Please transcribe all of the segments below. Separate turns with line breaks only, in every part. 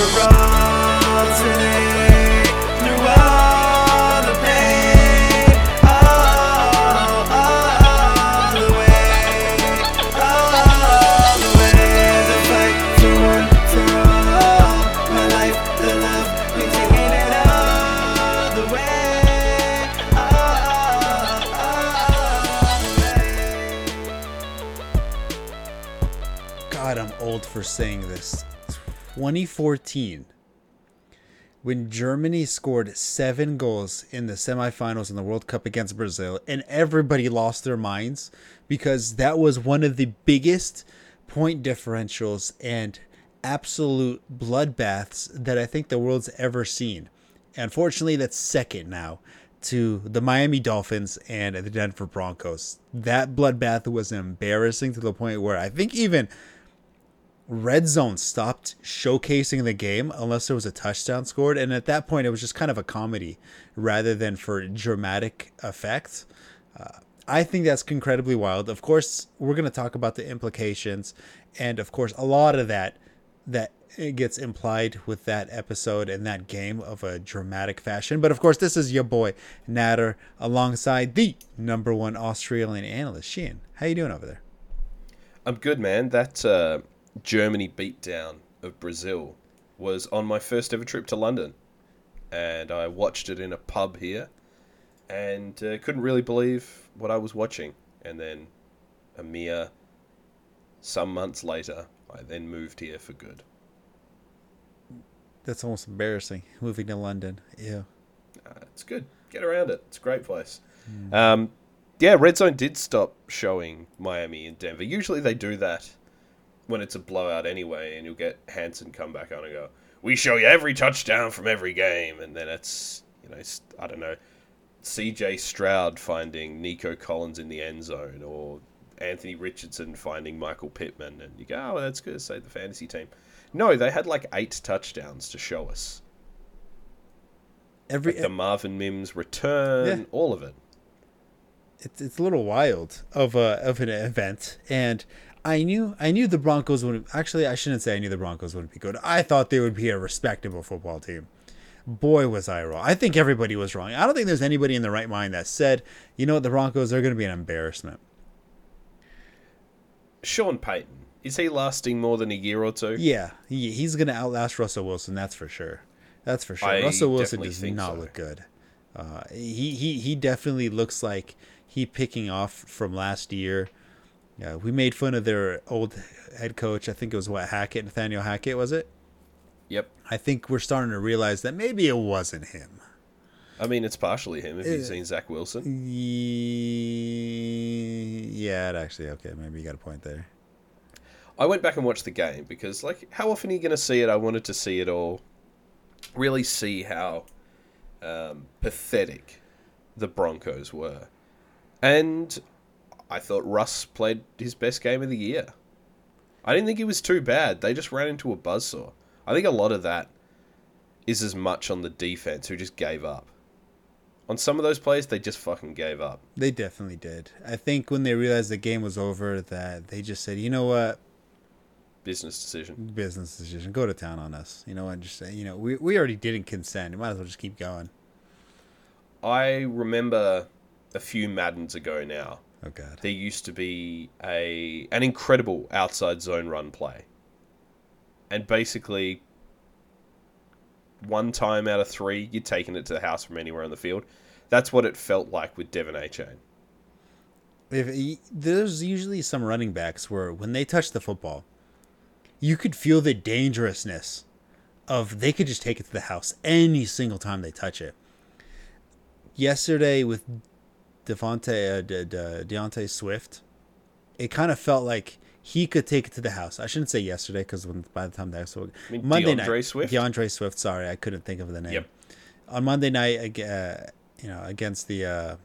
Through all the pain, all, all the way, all the way. The fight for. My life, the love, we taking it all the way, all, all the way.
God, I'm old for saying this. 2014, when Germany scored seven goals in the semifinals in the World Cup against Brazil, and everybody lost their minds because that was one of the biggest point differentials and absolute bloodbaths that I think the world's ever seen. Unfortunately, that's second now to the Miami Dolphins and the Denver Broncos. That bloodbath was embarrassing to the point where I think even Red Zone stopped showcasing the game unless there was a touchdown scored. And at that point, it was just kind of a comedy rather than for dramatic effect. Uh, I think that's incredibly wild. Of course, we're going to talk about the implications. And of course, a lot of that that gets implied with that episode and that game of a dramatic fashion. But of course, this is your boy Nader alongside the number one Australian analyst, Sheahan. How you doing over there?
I'm good, man. That uh, Germany beatdown of Brazil was on my first ever trip to London, and I watched it in a pub here, and uh, couldn't really believe what I was watching. And then, a mere some months later, I then moved here for good.
That's almost embarrassing. Moving to London. yeah.
Uh, it's good. Get around it. It's a great place. Um, yeah, Red Zone did stop showing Miami and Denver. Usually they do that when it's a blowout anyway, and you'll get Hanson come back on and go, "We show you every touchdown from every game," and then it's you know I don't know, C.J. Stroud finding Nico Collins in the end zone, or Anthony Richardson finding Michael Pittman, and you go, "Oh, that's good." To save the fantasy team. No, they had like eight touchdowns to show us.
Every
The Marvin Mims return,
Yeah.
all of it.
it's it's a little wild of a of an event, and I knew I knew the Broncos would actually I shouldn't say I knew the Broncos wouldn't be good. I thought they would be a respectable football team. Boy, was I wrong. I think everybody was wrong. I don't think there's anybody in the right mind that said, you know what, the Broncos are going to be an embarrassment.
Sean Payton, is he lasting more than a year or two?
Yeah, he, he's going to outlast Russell Wilson. That's for sure. That's for sure.
I
Russell Wilson does not
so.
look good. Uh, he he he definitely looks like he picking off from last year. Yeah, we made fun of their old head coach. I think it was what Hackett, Nathaniel Hackett, was it?
Yep.
I think we're starting to realize that maybe it wasn't him.
I mean, it's partially him if you've seen Zach Wilson.
Ye- Yeah, it actually okay. Maybe you got a point there.
I went back and watched the game because, like, how often are you going to see it? I wanted to see it all. Really see how um, pathetic the Broncos were. And I thought Russ played his best game of the year. I didn't think he was too bad. They just ran into a buzzsaw. I think a lot of that is as much on the defense who just gave up. On some of those plays, they just fucking gave up.
They definitely did. I think when they realized the game was over, that they just said, you know what,
Business decision.
business decision, go to town on us. You know what, just say, you know, we we already didn't consent. You might as well just keep going.
I remember a few Maddens ago now.
Oh God.
there used to be a an incredible outside zone run play. And basically one time out of three, you're taking it to the house from anywhere on the field. That's what it felt like with Devon Achane.
if he, there's usually some running backs where when they touch the football, you could feel the dangerousness of they could just take it to the house any single time they touch it. Yesterday with Devontae uh, De, De, Deontay Swift, it kind of felt like he could take it to the house. I shouldn't say yesterday because by the time that episode,
I mean,
Monday
DeAndre
night,
Swift?
DeAndre Swift. Sorry, I couldn't think of the name.
Yep.
On Monday night, uh, you know, against the uh,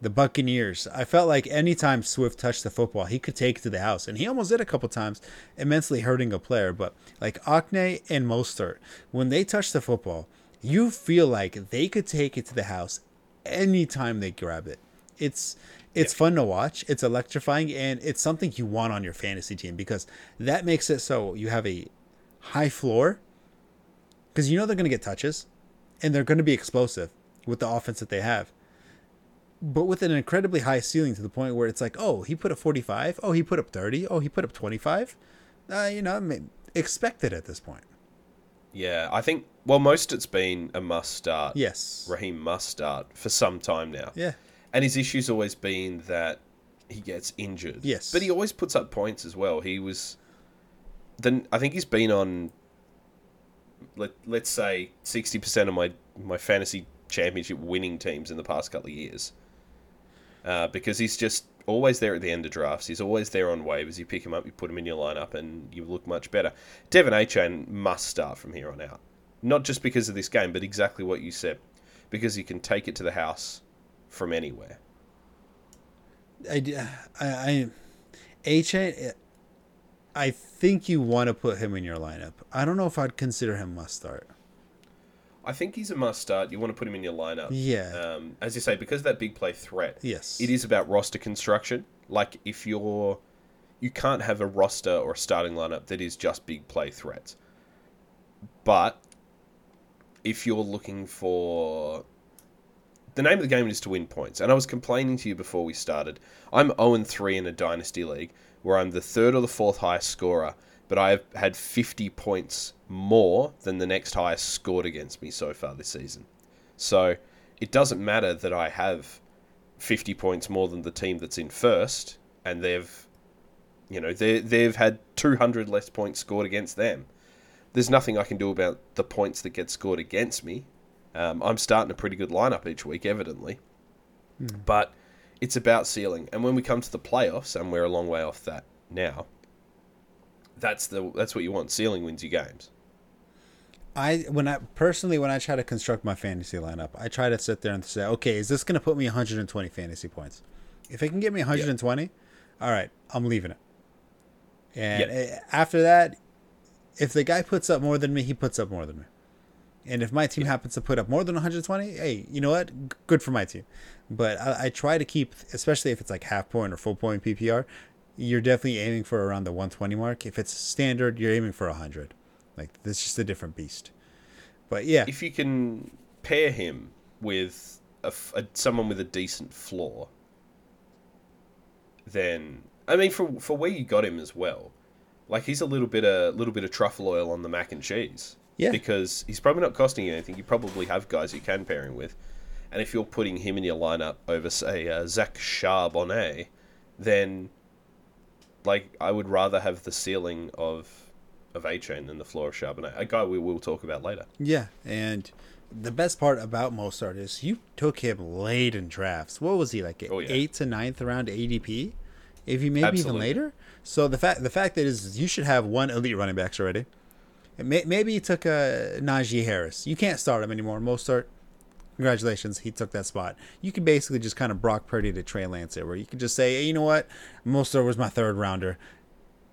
the Buccaneers, I felt like anytime Swift touched the football, he could take it to the house, and he almost did a couple times, immensely hurting a player. But like Achane and Mostert, when they touch the football, you feel like they could take it to the house anytime they grab it. It's it's fun to watch. It's electrifying, and it's something you want on your fantasy team because that makes it so you have a high floor because you know they're going to get touches and they're going to be explosive with the offense that they have. But with an incredibly high ceiling to the point where it's like, oh, he put up 45. Oh, he put up 30. Oh, he put up 25. Uh, you know, I mean, expected at this point.
Yeah, I think. Well, most it's been a must start.
Yes.
Raheem must start for some time now.
Yeah.
And his issue's always been that he gets injured.
Yes.
But he always puts up points as well. He was. Then I think he's been on. Let Let's say sixty percent of my my fantasy championship winning teams in the past couple of years. Uh, because he's just always there at the end of drafts. He's always there on waivers. You pick him up, you put him in your lineup, and you look much better. Devon Achane must start from here on out. Not just because of this game, but exactly what you said. Because you can take it to the house from anywhere.
I, d- I, I, H, I think you want to put him in your lineup. I don't know if I'd consider him must start.
I think he's a must start. You want to put him in your lineup.
Yeah.
Um, as you say, because of that big play threat.
Yes.
It is about roster construction. Like if you're, you can't have a roster or a starting lineup that is just big play threats. But if you're looking for, the name of the game is to win points. And I was complaining to you before we started. I'm 0 3 in a dynasty league where I'm the third or the fourth highest scorer, but I've had 50 points more than the next highest scored against me so far this season. So it doesn't matter that I have 50 points more than the team that's in first, and they've, you know, they they've had 200 less points scored against them. There's nothing I can do about the points that get scored against me. Um, I'm starting a pretty good lineup each week, evidently, but it's about ceiling. And when we come to the playoffs, and we're a long way off that now, that's the that's what you want. Ceiling wins you games.
I when I personally when I try to construct my fantasy lineup, I try to sit there and say, okay, is this going to put me 120 fantasy points? If it can get me 120, all right, I'm leaving it. And eh, after that, if the guy puts up more than me, he puts up more than me. And if my team happens to put up more than 120, hey, you know what? Good for my team. But I, I try to keep, especially if it's like half point or full point PPR, you're definitely aiming for around the 120 mark. If it's standard, you're aiming for 100. Like, that's just a different beast. But yeah,
if you can pair him with a, a- someone with a decent floor, then I mean, for for where you got him as well, like he's a little bit a little bit of truffle oil on the mac and cheese.
Yeah.
Because he's probably not costing you anything. You probably have guys you can pair him with, and if you're putting him in your lineup over say uh, Zach Charbonnet, then like I would rather have the ceiling of of Achane than the floor of Charbonnet, a guy we will talk about later.
Yeah, and the best part about Mostert is you took him late in drafts. What was he like?
Oh, yeah.
Eighth to ninth round ADP, if you maybe even later. So the fact the fact that is you should have one elite running backs already. May, maybe you took uh, Najee Harris. You can't start him anymore. Mostert, congratulations, he took that spot. You could basically just kind of Brock Purdy to Trey Lance there, where you could just say, hey, you know what, Mostert was my third rounder.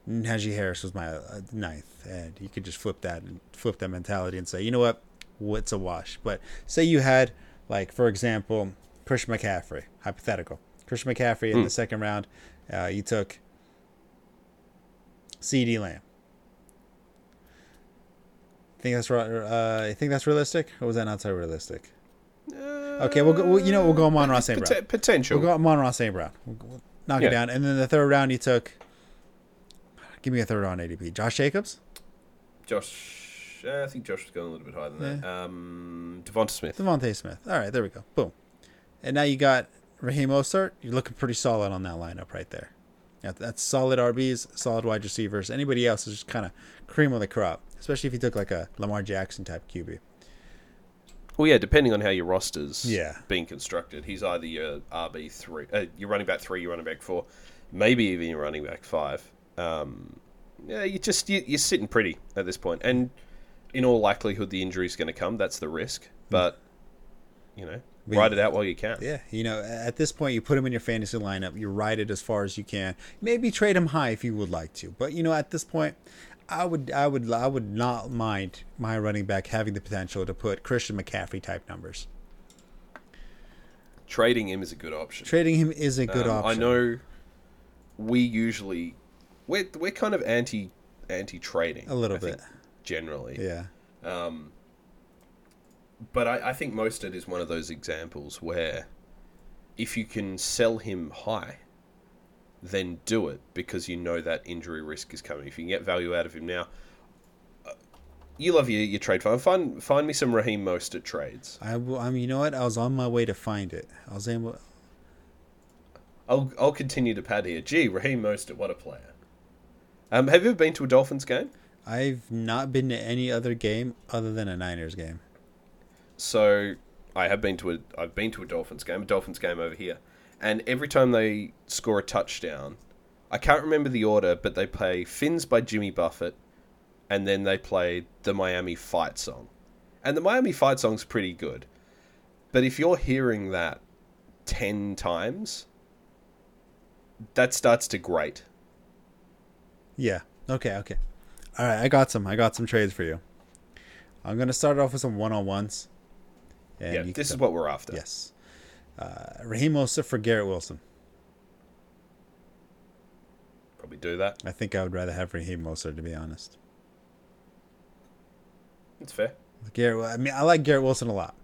Najee Harris was my uh, ninth, and you could just flip that and flip that mentality and say, you know what, what's a wash? But say you had, like, for example, Christian McCaffrey, hypothetical. Christian McCaffrey in the second round, uh, you took C.D. Lamb. Think that's right? Uh, I think that's realistic, or was that not so realistic? Okay, we'll go. We'll, you know, we'll go Amon-Ra St. Brown.
Potential.
We'll go Amon-Ra St. Brown. We'll, we'll knock
Yeah.
it down, and then the third round you took. Give me a third round ADP. Josh Jacobs,
Josh, uh, I think Josh was going a little bit higher than that. Um, Devonta Smith.
Devontae Smith. All right, there we go. Boom. And now you got Raheem Mostert. You're looking pretty solid on that lineup right there. Yeah, that's solid RBs, solid wide receivers. Anybody else is just kind of cream of the crop, especially if you took like a Lamar Jackson type QB.
Well, yeah, depending on how your roster's
Yeah.
being constructed, he's either your RB three, uh, your running back three, your running back four, maybe even your running back five. Um, yeah, you just you, you're sitting pretty at this point, and in all likelihood, the injury's going to come. That's the risk, but you know,
We-
ride it out while you can.
Yeah, you know, at this point, you put him in your fantasy lineup. You ride it as far as you can. Maybe trade him high if you would like to, but you know, at this point, I would, I would, I would not mind my running back having the potential to put Christian McCaffrey type numbers.
Trading him is a good option.
Trading him is a good
Um,
option.
I know we usually we're we're kind of anti anti trading
a little
I think.
bit.
generally.
Yeah.
But I, I think Mostert is one of those examples where if you can sell him high, then do it because you know that injury risk is coming. If you can get value out of him now, uh, you love your, your trade fund. Find find me some Raheem Mostert trades.
I, will- I mean, you know what? I was on my way to find it. I was able.
I'll I'll continue to pad here. Gee, Raheem Mostert, what a player. Um, have you ever been to a Dolphins game?
I've not been to any other game other than a Niners game.
So I have been to a I've been to a Dolphins game, a Dolphins game over here, and every time they score a touchdown, I can't remember the order, but they play Fins by Jimmy Buffett, and then they play the Miami Fight song, and the Miami Fight song's pretty good, but if you're hearing that ten times, that starts to grate.
Yeah. Okay. Okay. All right. I got some. I got some trades for you. I'm gonna start off with some one on ones.
Yeah, this is what we're after.
Yes. Uh, Raheem Mostert for Garrett Wilson.
Probably do that.
I think I would rather have Raheem Mostert to be honest.
It's fair.
Garrett. I mean, I like Garrett Wilson a lot.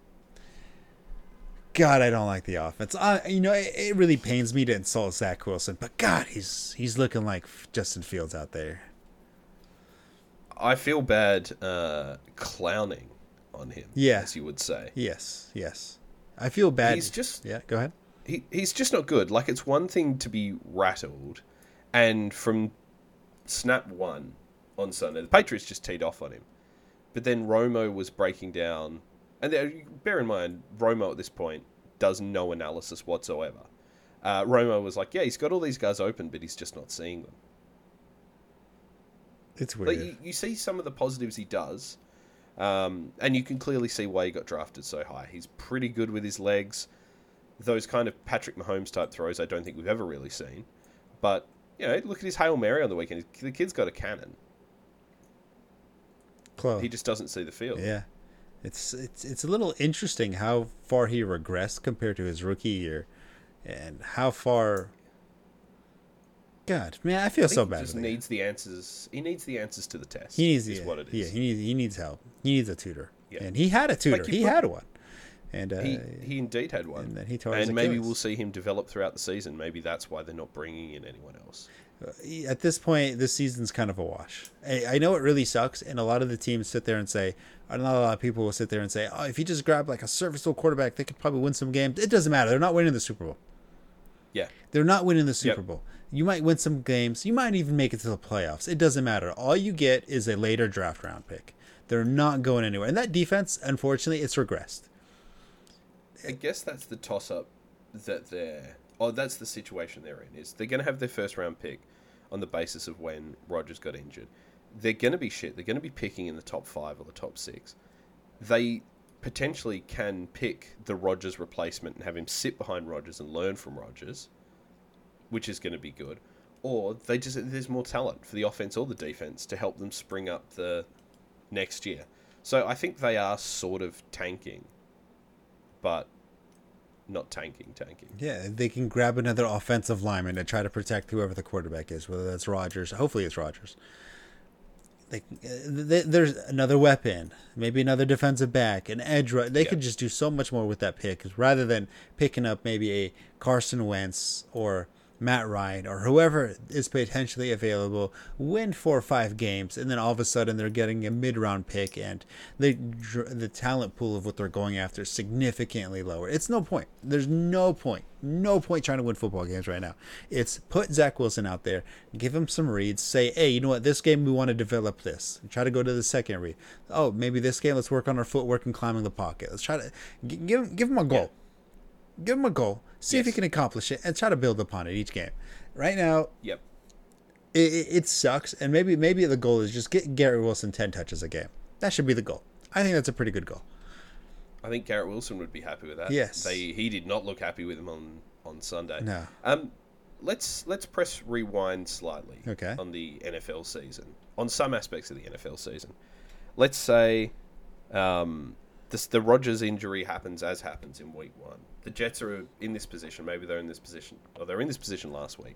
God, I don't like the offense. I, you know, it, it really pains me to insult Zach Wilson, but God, he's he's looking like Justin Fields out there.
I feel bad uh, clowning on him.
Yeah.
as you would say.
Yes, yes. I feel bad.
He's just
yeah. Go ahead.
he, he's just not good. Like it's one thing to be rattled, and from snap one on Sunday, the Patriots just teed off on him. But then Romo was breaking down, and bear in mind, Romo at this point does no analysis whatsoever. Uh, Romo was like, "Yeah, he's got all these guys open, but he's just not seeing them."
It's weird.
Like you, you see some of the positives he does, um, and you can clearly see why he got drafted so high. He's pretty good with his legs. Those kind of Patrick Mahomes type throws, I don't think we've ever really seen. But you know, look at his hail mary on the weekend. The kid's got a cannon.
Close.
He just doesn't see the field.
Yeah. It's it's it's a little interesting how far he regressed compared to his rookie year, and how far. God, man, I feel
I
so
he
bad.
just
for
needs the answers. He needs the answers to the test.
He needs
is
yeah,
what it
Yeah, he needs he needs help. He needs a tutor.
Yeah.
And he had a tutor.
you
he
put-
had one. And uh,
he, he indeed had one.
and then he tore
and maybe we'll see him develop throughout the season. Maybe that's why they're not bringing in anyone else.
at this point, this season's kind of a wash. I, I know it really sucks, and a lot of the teams sit there and say, not a lot of people will sit there and say, oh, if you just grab like a serviceable quarterback, they could probably win some games. It doesn't matter. They're not winning the Super Bowl.
Yeah.
They're not winning the Super
Yep.
Bowl. You might win some games. You might even make it to the playoffs. It doesn't matter. All you get is a later draft round pick. They're not going anywhere. And that defense, unfortunately, it's regressed.
I guess that's the toss up that they're oh that's the situation they're in is they're going to have their first round pick on the basis of when Rodgers got injured. They're going to be shit. They're going to be picking in the top 5 or the top 6. They potentially can pick the Rodgers replacement and have him sit behind Rodgers and learn from Rodgers, which is going to be good. Or they just there's more talent for the offense or the defense to help them spring up the next year. So I think they are sort of tanking but not tanking, tanking.
Yeah, they can grab another offensive lineman and try to protect whoever the quarterback is, whether that's Rodgers. Hopefully, it's Rodgers. Uh, they, th there's another weapon, maybe another defensive back, an edge. They
Yeah.
could just do so much more with that pick, rather than picking up maybe a Carson Wentz or Matt Ryan or whoever is potentially available, win four or five games, and then all of a sudden they're getting a mid-round pick, and the the talent pool of what they're going after is significantly lower. It's no point. There's no point. No point trying to win football games right now. It's put Zach Wilson out there, give him some reads, say, hey, you know what, this game we want to develop this. Try to go to the second read. Oh, maybe this game let's work on our footwork and climbing the pocket. Let's try to give give him a goal. Give him a goal. See if he can accomplish it, and try to build upon it each game. Right now,
Yep.
it, it, it sucks, and maybe maybe the goal is just get Gary Wilson ten touches a game. That should be the goal. I think that's a pretty good goal.
I think Garrett Wilson would be happy with that.
Yes.
They he did not look happy with him on on Sunday.
No.
Um let's let's press rewind slightly
Okay.
on the NFL season. On some aspects of the NFL season. Let's say um this, the Rodgers injury happens as happens in week 1. The Jets are in this position, maybe they're in this position or they're in this position last week.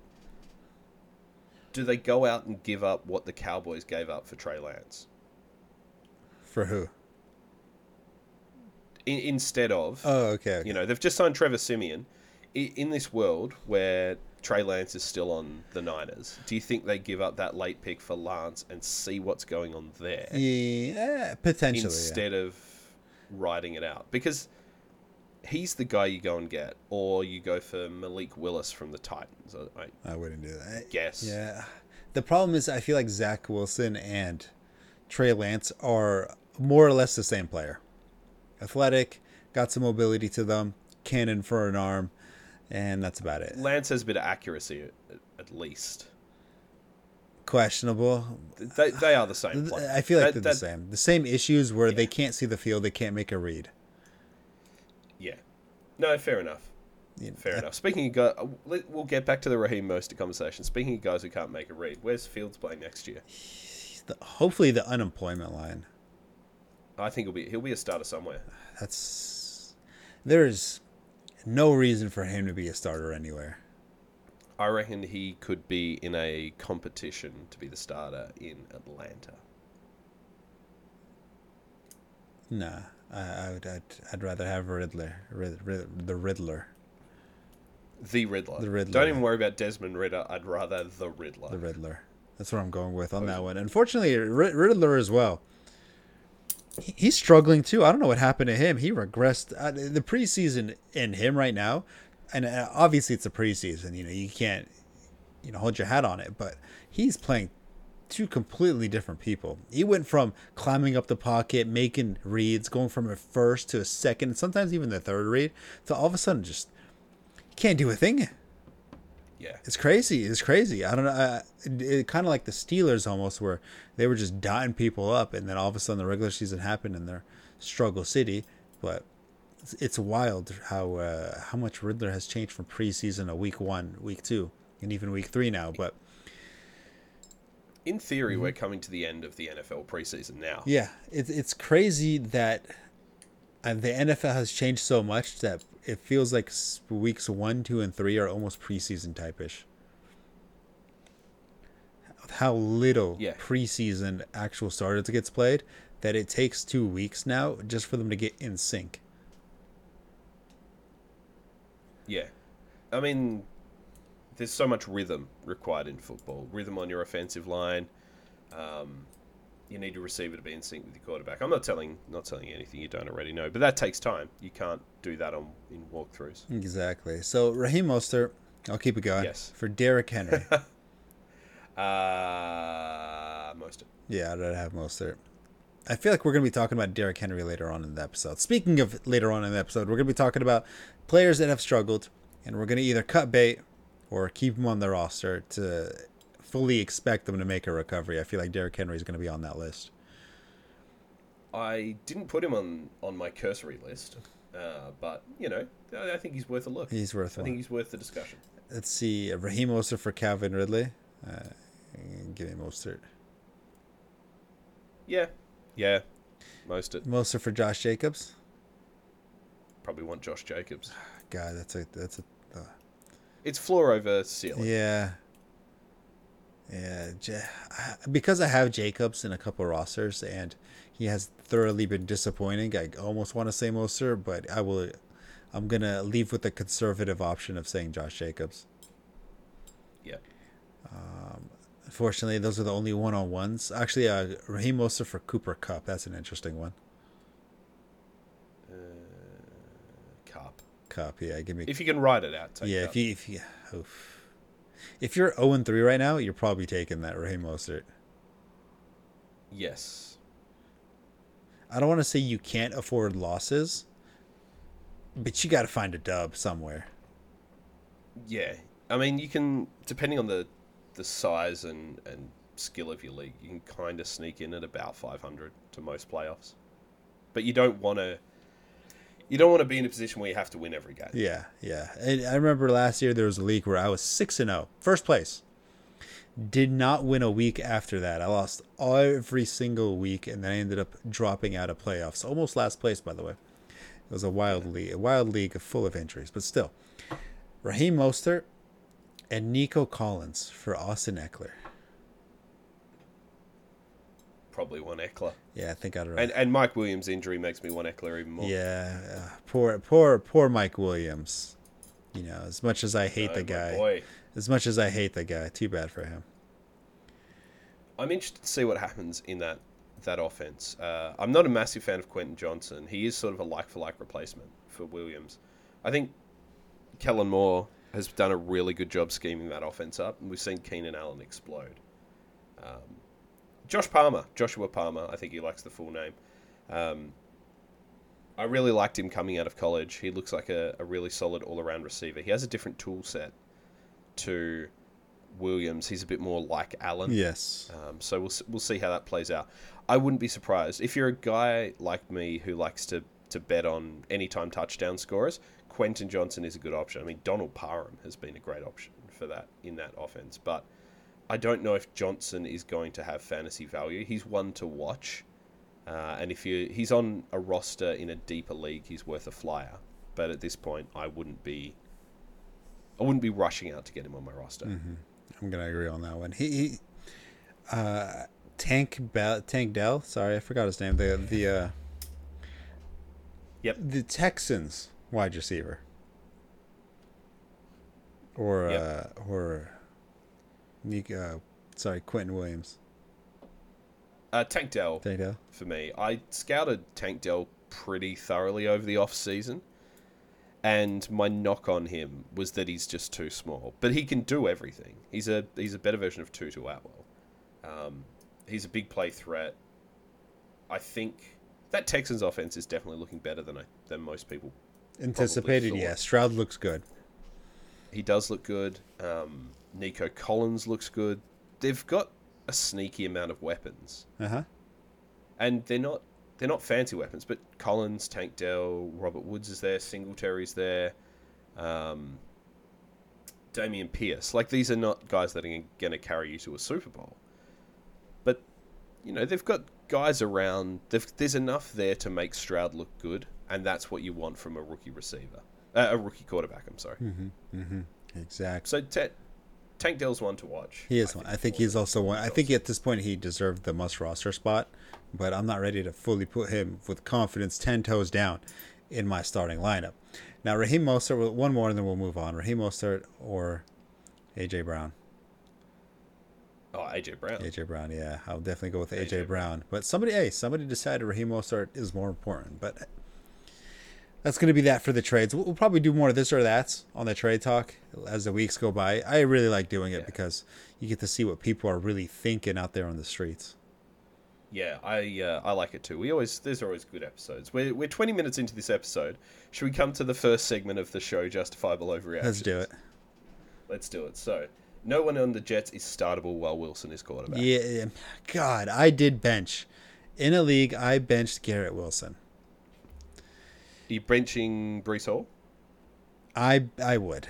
Do they go out and give up what the Cowboys gave up for Trey Lance?
For who?
in, instead of
Oh, okay. okay.
you know they've just signed Trevor Siemian. I, in this world where Trey Lance is still on the Niners, do you think they give up that late pick for Lance and see what's going on there
yeah, potentially. yeah.
instead of writing it out? Because he's the guy you go and get, or you go for Malik Willis from the Titans. I, I
I wouldn't do that.
guess.
Yeah. The problem is, I feel like Zach Wilson and Trey Lance are more or less the same player. Athletic, got some mobility to them, cannon for an arm, and that's about it.
Lance has a bit of accuracy at, least.
Questionable.
They, they are the same. Player.
I feel like
That-
they're the same. The same issues where they can't see the field, they can't make a read.
Yeah. No, fair enough.
You know,
Fair
that-
enough. Speaking of guys, we'll get back to the Raheem Mostert conversation. Speaking of guys who can't make a read, where's Fields playing next year?
the- hopefully, the unemployment line.
I think he'll be he'll be a starter somewhere.
That's there's no reason for him to be a starter anywhere.
I reckon he could be in a competition to be the starter in Atlanta.
Nah, I, I would. I'd, I'd rather have Riddler, Rid, Rid, the Riddler,
The Riddler.
The Riddler.
Don't even worry about Desmond Ridder. I'd rather the Riddler.
the Riddler. That's what I'm going with on that one. Unfortunately, Riddler as well. He's struggling too. I don't know what happened to him. He regressed. Uh, the preseason in him right now, and uh, obviously it's a preseason. You know, you can't, you know, hold your hat on it. But he's playing two completely different people. He went from climbing up the pocket, making reads, going from a first to a second, sometimes even the third read, to all of a sudden just he can't do a thing.
yeah.
It's crazy. It's crazy. I don't know. Uh, it, it kind of like the Steelers almost, where they were just dotting people up, and then all of a sudden the regular season happened in their struggle city. But it's, it's wild how uh, how much Riddler has changed from preseason to week one, week two, and even week three now. But
In theory, we're coming to the end of the NFL preseason now.
Mm-hmm. yeah, it's it's crazy that uh, the NFL has changed so much that it feels like weeks one, two, and three are almost preseason type ish. How little
Yeah.
preseason actual starters gets played that it takes two weeks now just for them to get in sync.
Yeah. I mean, there's so much rhythm required in football. Rhythm on your offensive line. Um, you need a receiver to be in sync with your quarterback. I'm not telling not telling you anything you don't already know, but that takes time. You can't do that on in walkthroughs.
Exactly. So Raheem Mostert, I'll keep it going.
Yes.
For Derrick Henry.
Uh, most of
Yeah, I'd rather have Mostert. I feel like we're going to be talking about Derrick Henry later on in the episode. Speaking of later on in the episode, we're going to be talking about players that have struggled, and we're going to either cut bait or keep them on the roster to fully expect them to make a recovery. I feel like Derrick Henry is going to be on that list.
I didn't put him on on my cursory list, uh, but you know, I, I think he's worth a look.
He's worth
I
one.
think he's worth the discussion.
Let's see. Raheem Mostert for Calvin Ridley. Uh, give me Mostert.
Yeah, yeah, most it
Mostert for Josh Jacobs.
probably want Josh Jacobs.
God, that's a that's a
It's floor over ceiling.
Yeah. Yeah, because I have Jacobs in a couple rosters and he has thoroughly been disappointing. I almost want to say Moser, but I will. I'm gonna leave with the conservative option of saying Josh Jacobs.
Yeah.
Unfortunately, those are the only one-on-ones. Actually, uh, Raheem Moser for Cooper Kupp. That's an interesting one. Kupp. Yeah. Give me.
If you can write it out, take
yeah, if you if you. Oof. If you're 0 and 3 right now, you're probably taking that Raheem Mostert.
Yes.
I don't want to say you can't afford losses, but you got to find a dub somewhere.
Yeah. I mean, you can depending on the the size and and skill of your league, you can kind of sneak in at about 500 to most playoffs. But you don't want to you don't want to be in a position where you have to win every game.
Yeah, yeah. And I remember last year there was a league where I was 6 and 0, first place. Did not win a week after that. I lost every single week and then I ended up dropping out of playoffs. Almost last place by the way. It was a wild league, a wild league full of injuries, but still. Raheem Mostert and Nico Collins for Austin Ekeler.
Probably want Ekeler.
Yeah, I think I'd rather.
And and Mike Williams' injury makes me want Ekeler even more.
Yeah, uh, poor, poor, poor Mike Williams. You know, as much as I hate
Oh,
the guy, as much as I hate the guy, too bad for him.
I'm interested to see what happens in that that offense. Uh, I'm not a massive fan of Quentin Johnston. He is sort of a like for like replacement for Williams. I think Kellen Moore has done a really good job scheming that offense up, and we've seen Keenan Allen explode. Um, Josh Palmer, Joshua Palmer, I think he likes the full name. Um, I really liked him coming out of college. He looks like a, a really solid all around receiver. He has a different tool set to Williams. He's a bit more like Allen.
Yes.
Um, so we'll we'll see how that plays out. I wouldn't be surprised if you're a guy like me who likes to to bet on anytime touchdown scorers. Quentin Johnston is a good option. I mean, Donald Parham has been a great option for that in that offense, but I don't know if Johnston is going to have fantasy value. He's one to watch, uh, and if you he's on a roster in a deeper league, he's worth a flyer. But at this point, I wouldn't be. I wouldn't be rushing out to get him on my roster.
I'm gonna agree on that one. He, he uh, Tank Bell, Tank Dell. Sorry, I forgot his name. The the uh,
Yep.
the Texans wide receiver, or
Yep.
uh, or Nick, uh, sorry, Quentin Williams.
Uh, Tank Dell.
Tank Dell.
for me. I scouted Tank Dell pretty thoroughly over the off season, and my knock on him was that he's just too small. But he can do everything. He's a he's a better version of Tutu Atwell. Um, he's a big play threat. I think that Texans offense is definitely looking better than I, than most people.
Anticipated, yeah. Stroud looks good.
He does look good. Um, Nico Collins looks good. They've got a sneaky amount of weapons.
Uh huh.
and they're not they're not fancy weapons, but Collins, Tank Dell, Robert Woods is there, Singletary's there, um, Dameon Pierce. Like these are not guys that are going to carry you to a Super Bowl, but you know they've got guys around. They've, there's enough there to make Stroud look good, and that's what you want from a rookie receiver, uh, a rookie quarterback. I'm sorry. Mhm. Mm-hmm.
Exactly.
So Ted, Tank Dell's one to watch.
He is one. I think he's also one. I think at this point he deserved the must roster spot, but I'm not ready to fully put him with confidence ten toes down in my starting lineup. Now Raheem Mostert, one more and then we'll move on. Raheem Mostert or AJ Brown.
Oh, AJ Brown.
AJ Brown, yeah, I'll definitely go with AJ,
A.J.
Brown. But somebody, hey, somebody decided Raheem Mostert is more important. But that's going to be that for the trades. We'll, we'll probably do more of this or that on the trade talk as the weeks go by. I really like doing it
Yeah.
because you get to see what people are really thinking out there on the streets.
Yeah, I uh, I like it too. We always there's always good episodes. We're we're 20 minutes into this episode. Should we come to the first segment of the show, justifiable overreaction?
Let's do it.
Let's do it. So, no one on the Jets is startable while Wilson is quarterback.
Yeah, God, I did bench in a league. I benched Garrett Wilson.
Are you benching Breece Hall?
I I would.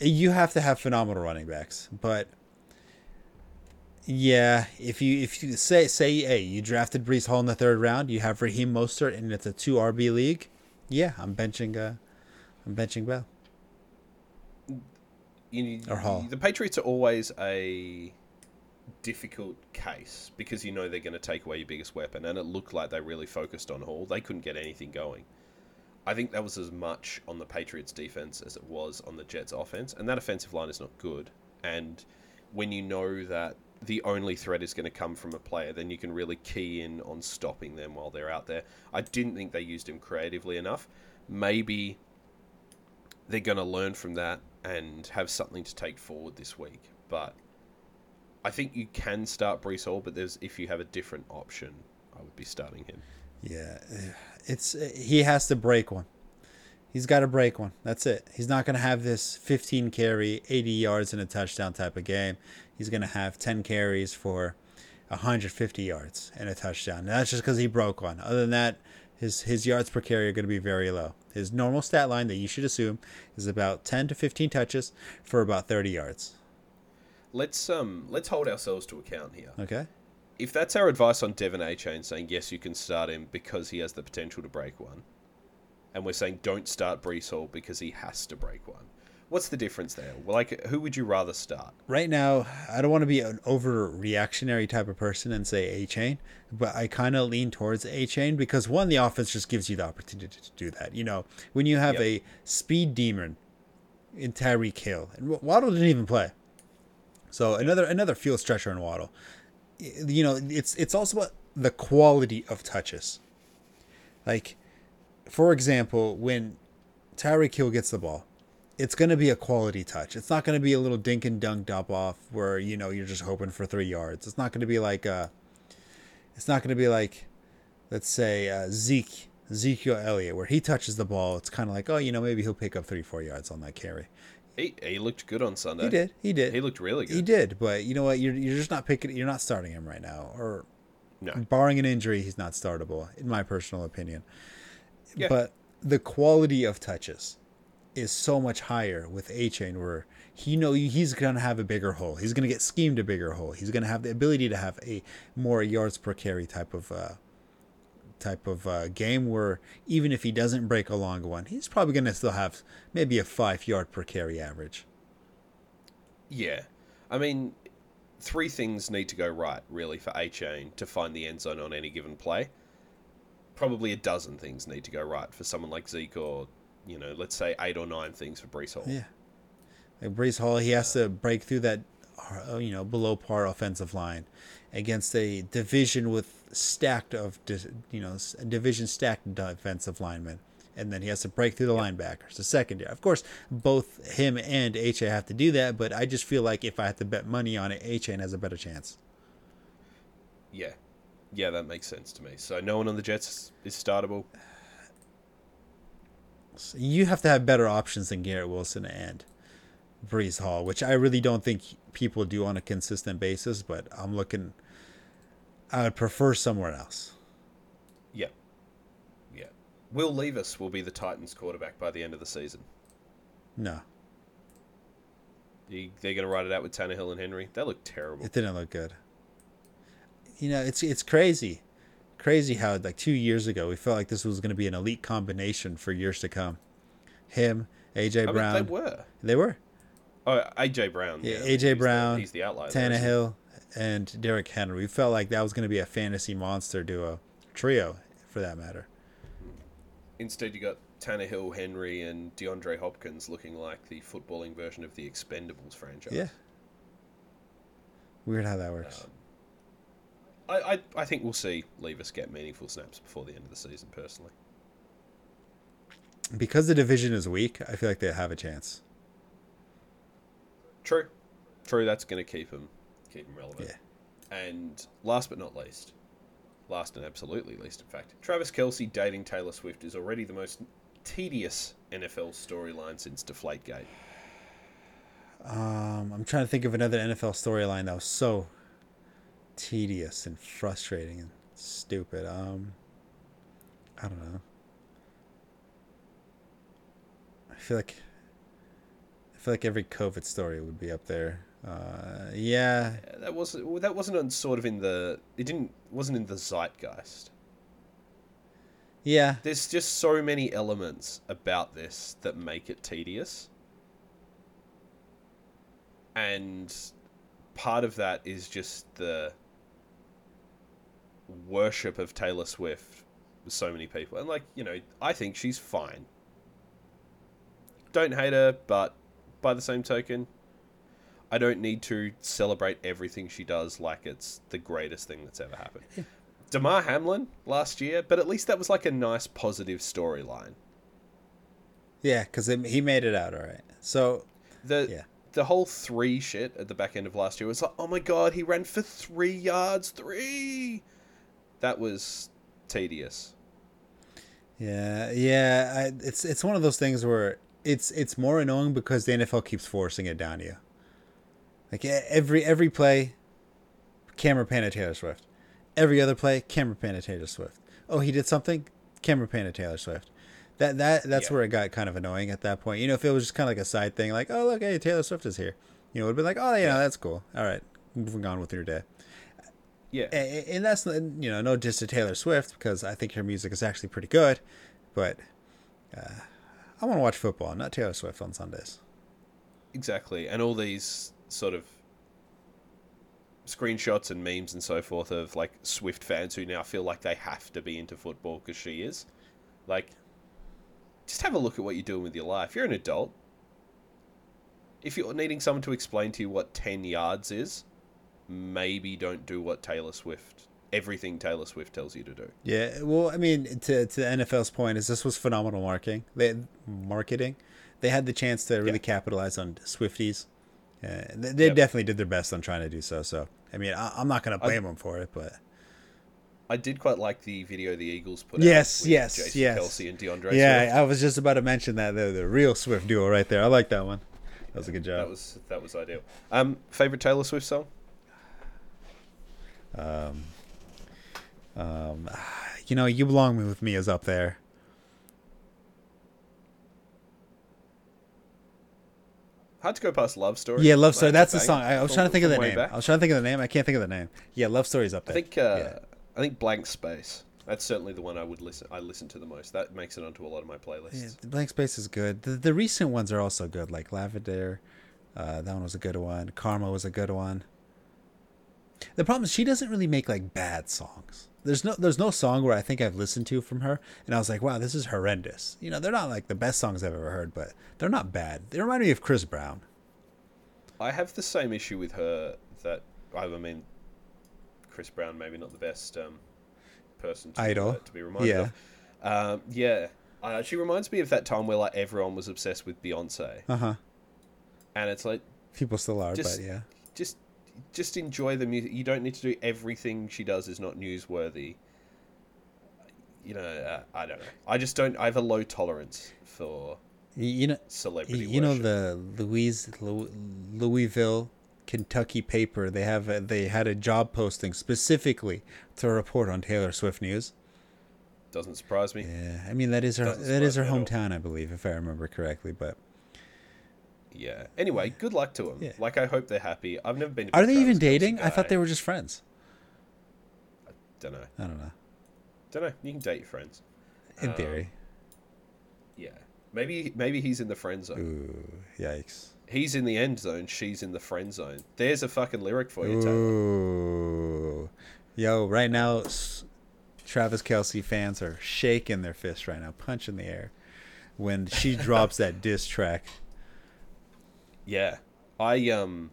You have to have phenomenal running backs, but yeah, if you if you say say hey you drafted Breece Hall in the third round, you have Raheem Mostert and it's a two RB league. Yeah, I'm benching. Uh, I'm benching Bell.
You,
Or Hall.
The Patriots are always a difficult case because you know they're going to take away your biggest weapon, and it looked like they really focused on Hall. They couldn't get anything going. I think that was as much on the Patriots defense as it was on the Jets offense, and that offensive line is not good. And when you know that the only threat is going to come from a player, then you can really key in on stopping them while they're out there. I didn't think they used him creatively enough. Maybe they're going to learn from that and have something to take forward this week. But I think you can start Breece Hall, but there's if you have a different option, I would be starting him.
Yeah, eh, it's he has to break one. He's got to break one. That's it. He's not going to have this 15 carry, 80 yards and a touchdown type of game. He's going to have 10 carries for 150 yards and a touchdown. And that's just because he broke one. Other than that, his his yards per carry are going to be very low. His normal stat line that you should assume is about 10 to 15 touches for about 30 yards.
Let's um let's hold ourselves to account here.
Okay.
If that's our advice on Devon Achane saying yes, you can start him because he has the potential to break one, and we're saying don't start Breece Hall because he has to break one, What's the difference there? Well, like, who would you rather start?
right now, I don't want to be an overreactionary type of person and say Achane, but I kind of lean towards Achane because one, the offense just gives you the opportunity to do that. You know, when you have
Yep.
a speed demon in Tyreek Hill, and Waddle didn't even play, so another another field stretcher in Waddle. You know, it's it's also about the quality of touches. Like, for example, when Tyreek Hill gets the ball, it's going to be a quality touch. It's not going to be a little dink and dunk dump off where you know you're just hoping for three yards. It's not going to be like uh, it's not going to be like, let's say uh, Zeke Ezekiel Elliott where he touches the ball. It's kind of like oh you know maybe he'll pick up three four yards on that carry.
He, he looked good on Sunday.
He did. He did.
He looked really good.
He did. But you know what? You're you're just not picking. You're not starting him right now. Or
No.
barring an injury, he's not startable in my personal opinion.
Yeah.
But the quality of touches is so much higher with Achane, where he know he's gonna have a bigger hole. He's gonna get schemed a bigger hole. He's gonna have the ability to have a more yards per carry type of uh, type of uh, game, where even if he doesn't break a long one, he's probably gonna still have maybe a five yard per carry average.
Yeah. I mean, three things need to go right, really, for Achane to find the end zone on any given play. Probably a dozen things need to go right for someone like Zeke, or, you know, let's say eight or nine things for Breece Hall.
Yeah. Like Breece Hall, he has to break through that, uh, you know, below par offensive line against a division with stacked of, you know, division stacked defensive linemen. And then he has to break through the linebackers, the secondary. Of course, both him and HA have to do that, but I just feel like if I have to bet money on it, HA has a better chance.
Yeah. Yeah, that makes sense to me. So no one on the Jets is startable.
So you have to have better options than Garrett Wilson and Breece Hall, which I really don't think people do on a consistent basis, but I'm looking, I would prefer somewhere else.
Yeah. Yeah. Will Levis will be the Titans quarterback by the end of the season.
No,
He, they're going to ride it out with Tannehill and Henry. They look terrible.
it didn't look good. You know, it's it's crazy, crazy how like two years ago we felt like this was going to be an elite combination for years to come. Him, AJ
I mean,
Brown,
they were.
they were
Oh, AJ Brown.
Yeah, AJ
the-
Brown,
he's the outlier.
Tannehill, and Derrick Henry. We felt like that was going to be a fantasy monster duo, trio, for that matter.
Instead, you got Tannehill, Henry, and DeAndre Hopkins looking like the footballing version of the Expendables franchise.
Yeah. Weird how that works.
Um, I, I, I think we'll see Levis get meaningful snaps before the end of the season, personally.
because the division is weak, I feel like they have a chance.
True. True, that's going to keep him, keep them relevant.
Yeah.
And last but not least, last and absolutely least, in fact, Travis Kelce dating Taylor Swift is already the most tedious NFL storyline since Deflategate.
Um, I'm trying to think of another NFL storyline that was so tedious and frustrating and stupid. Um, I don't know. I feel like I feel like every COVID story would be up there. Uh, yeah,
That wasn't that wasn't on sort of in the it didn't wasn't in the zeitgeist.
yeah,
There's just so many elements about this that make it tedious. And part of that is just the worship of Taylor Swift with so many people. And like, you know, I think she's fine. Don't hate her, but by the same token, I don't need to celebrate everything she does like it's the greatest thing that's ever happened. Damar Hamlin last year, but at least that was like a nice positive storyline.
yeah, because he made it out all right. So
The
Yeah.
the whole three shit at the back end of last year was like, oh my god, he ran for three yards, three. That was tedious.
Yeah, yeah. I, it's it's one of those things where it's it's more annoying because the NFL keeps forcing it down you. Like every every play, camera pan at Taylor Swift. Every other play, camera pan at Taylor Swift. Oh, he did something, camera pan at Taylor Swift. That that that's
Yeah.
where it got kind of annoying at that point. You know, if it was just kind of like a side thing, like oh look, hey Taylor Swift is here. You know, it'd be like oh yeah, that's cool. All right, moving on with your day.
Yeah.
A- a- and that's you know no diss to Taylor Swift because I think her music is actually pretty good, but uh, I want to watch football, not Taylor Swift on Sundays.
exactly, and all these sort of screenshots and memes and so forth of like Swift fans who now feel like they have to be into football because she is. Like, just have a look at what you're doing with your life. You're an adult. If you're needing someone to explain to you what 10 yards is, maybe don't do what Taylor Swift, everything Taylor Swift tells you to do.
Yeah, well, I mean, to to the NFL's point is this was phenomenal marketing. They marketing. They had the chance to really
Yeah.
capitalize on Swifties. Uh, they they
Yep.
definitely did their best on trying to do so. So, I mean, I, I'm not going to blame them for it, but
I did quite like the video the Eagles put
Yes, yes,
Jason
yes.
Kelce and D'Andre
yeah,
Swift.
I was just about to mention that the the real Swift duo right there. I like that one. That was a good job.
That was that was ideal. Um, favorite Taylor Swift song?
Um, um, you know, you belong with me is up there.
Hard to go past Love Story.
Yeah, love story.
Like,
That's the song. I, I was
from-
trying to think of the name.
back.
I was trying to think of the name. I can't think of the name. Yeah, love story's up there.
I think uh,
Yeah.
I think Blank Space. That's certainly the one I would listen. I listen to the most. That makes it onto a lot of my
Yeah,
playlists.
the blank space is good. The, the recent ones are also good, like Lavender. Uh, that one was a good one. Karma was a good one. The problem is she doesn't really make like bad songs. There's no there's no song where I think I've listened to from her and I was like, wow, this is horrendous. You know, they're not like the best songs I've ever heard, but they're not bad. They remind me of Chris Brown.
I have the same issue with her that I mean, Chris Brown maybe not the best um, person to,
Idol.
uh, to be reminded
Yeah.
of. Um, yeah, uh, she reminds me of that time where like everyone was obsessed with Beyonce,
Uh huh.
and it's like
People still are,
Just-
but yeah.
just just enjoy the music. You don't need to do everything she does is not newsworthy. You know, uh, I don't know. I just don't. I have a low tolerance for
You, know,
celebrity.
you know the Louise Lou- Louisville, Kentucky paper. They have a, they had a job posting specifically to report on Taylor Swift news.
doesn't surprise me.
Yeah, I mean that is her
Doesn't
that is her
surprise me at
hometown, I believe, if I remember correctly. But
Yeah. Anyway, good luck to them.
Yeah.
Like I hope they're happy. I've never been. To
are they even dating? I thought they were just friends.
I don't know.
I don't know.
Don't know. You can date your friends.
In
Um,
theory.
Yeah. Maybe maybe he's in the friend zone.
Ooh, yikes.
He's in the end zone. She's in the friend zone. There's a fucking lyric for you, Taylor.
Ooh, yo! Right now, s- Travis Kelce fans are shaking their fists right now, punching the air when she drops that diss track.
Yeah. I um.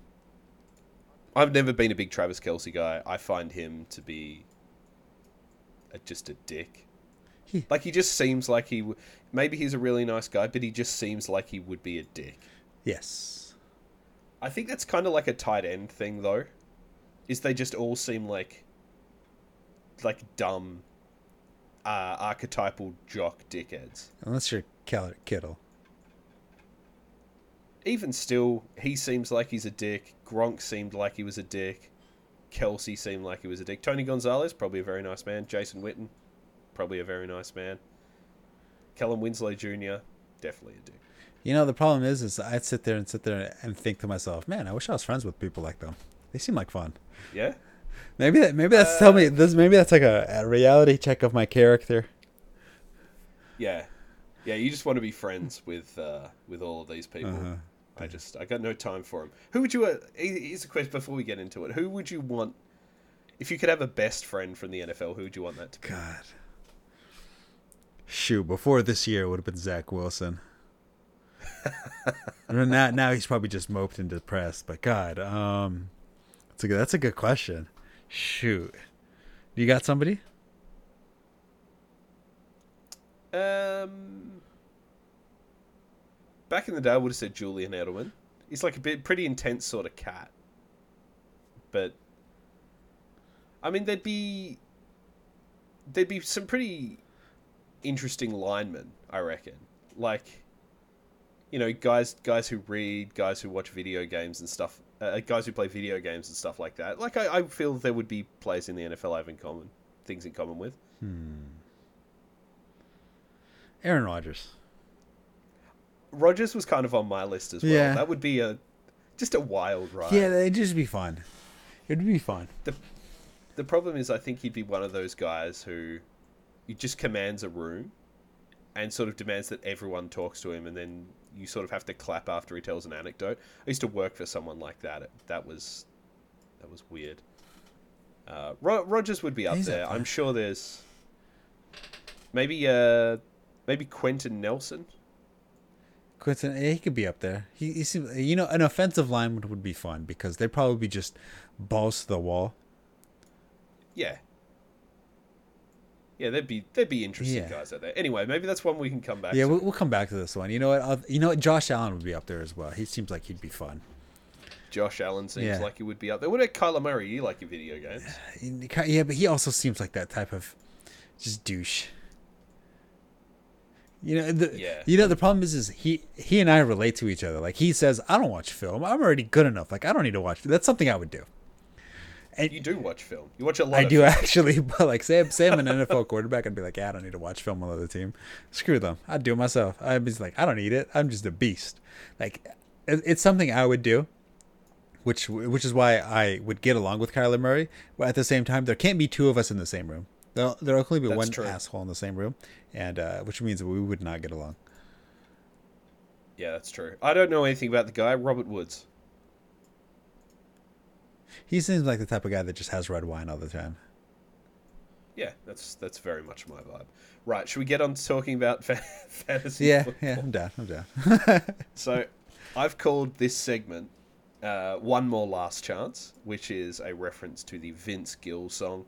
I've never been a big Travis Kelce guy. I find him to be a, just a dick.
He-
Like he just seems like he. W- maybe he's a really nice guy, but he just seems like he would be a dick.
Yes.
I think that's kind of like a tight end thing, though. Is they just all seem like, like dumb, uh, archetypal jock dickheads.
Unless you're Kittle.
Even still, he seems like he's a dick. Gronk seemed like he was a dick. Kelce seemed like he was a dick. Tony Gonzalez, probably a very nice man. Jason Witten, probably a very nice man. Kellen Winslow Jr., definitely a dick.
You know, the problem is, is I'd sit there and sit there and think to myself, man, I wish I was friends with people like them. They seem like fun.
Yeah?
Maybe that, maybe that's tell
Uh,
me this. Maybe that's like a, a reality check of my character.
Yeah. Yeah, you just want to be friends with uh, with all of these people.
Uh-huh.
I just I got no time for him. Who would you? Uh, he- here's a question before we get into it. Who would you want if you could have a best friend from the NFL? Who would you want that to be?
God. Shoot, before this year it would have been Zach Wilson. And now, now he's probably just moped and depressed. But God, um, that's a good, that's a good question. Shoot, you got somebody?
Um, back in the day, I would have said Julian Edelman. He's like a bit pretty intense sort of cat, but I mean, there'd be there'd be some pretty interesting linemen, I reckon. Like, you know, guys guys who read, guys who watch video games and stuff, uh, guys who play video games and stuff like that. Like, I, I feel there would be players in the NFL I have in common, things in common with. Hmm.
Aaron Rodgers.
Rodgers was kind of on my list as well.
Yeah.
That would be a just a wild ride.
Yeah, it'd just be fine. It'd be fine.
The the problem is I think he'd be one of those guys who he just commands a room and sort of demands that everyone talks to him and then you sort of have to clap after he tells an anecdote. I used to work for someone like that. It, that was that was weird. Uh, Ro- Rodgers would be up
He's up
there.
there.
I'm sure there's maybe uh maybe Quenton Nelson.
Yeah, he could be up there. He, he seems, you know, an offensive lineman would be fun because they'd probably be just balls to the wall.
Yeah. Yeah, they'd be they'd be interesting
Yeah.
guys out there. Anyway, maybe that's one we can come back
Yeah,
to.
we'll, we'll come back to this one. You know what? I'll, you know what? Josh Allen would be up there as well. He seems like he'd be fun.
Josh Allen seems
Yeah.
like he would be up there. What about Kyler Murray? You like your video games?
Yeah, but he also seems like that type of just douche. You know, the,
Yeah.
You know, the problem is, is he he and I relate to each other. Like he says, "I don't watch film. I'm already good enough. Like I don't need to watch." That's something I would do. And
You do watch film. You watch a lot
I do
film.
actually, but like say, say I'm an NFL quarterback, I'd be like, yeah, I don't need to watch film on the other team. Screw them. I'd do it myself. I'm just like, I don't need it. I'm just a beast. Like, it- it's something I would do, which which is why I would get along with Kyler Murray. But at the same time, there can't be two of us in the same room. There'll there'll only be
That's
one
true.
asshole in the same room, and uh, which means we would not get along.
Yeah, that's true. I don't know anything about the guy, Robert Woods.
He seems like the type of guy that just has red wine all the time.
Yeah, that's that's very much my vibe. Right, should we get on to talking about fa- fantasy
Yeah,
football?
yeah, I'm down. I'm down.
So, I've called this segment uh, "One More Last Chance," which is a reference to the Vince Gill song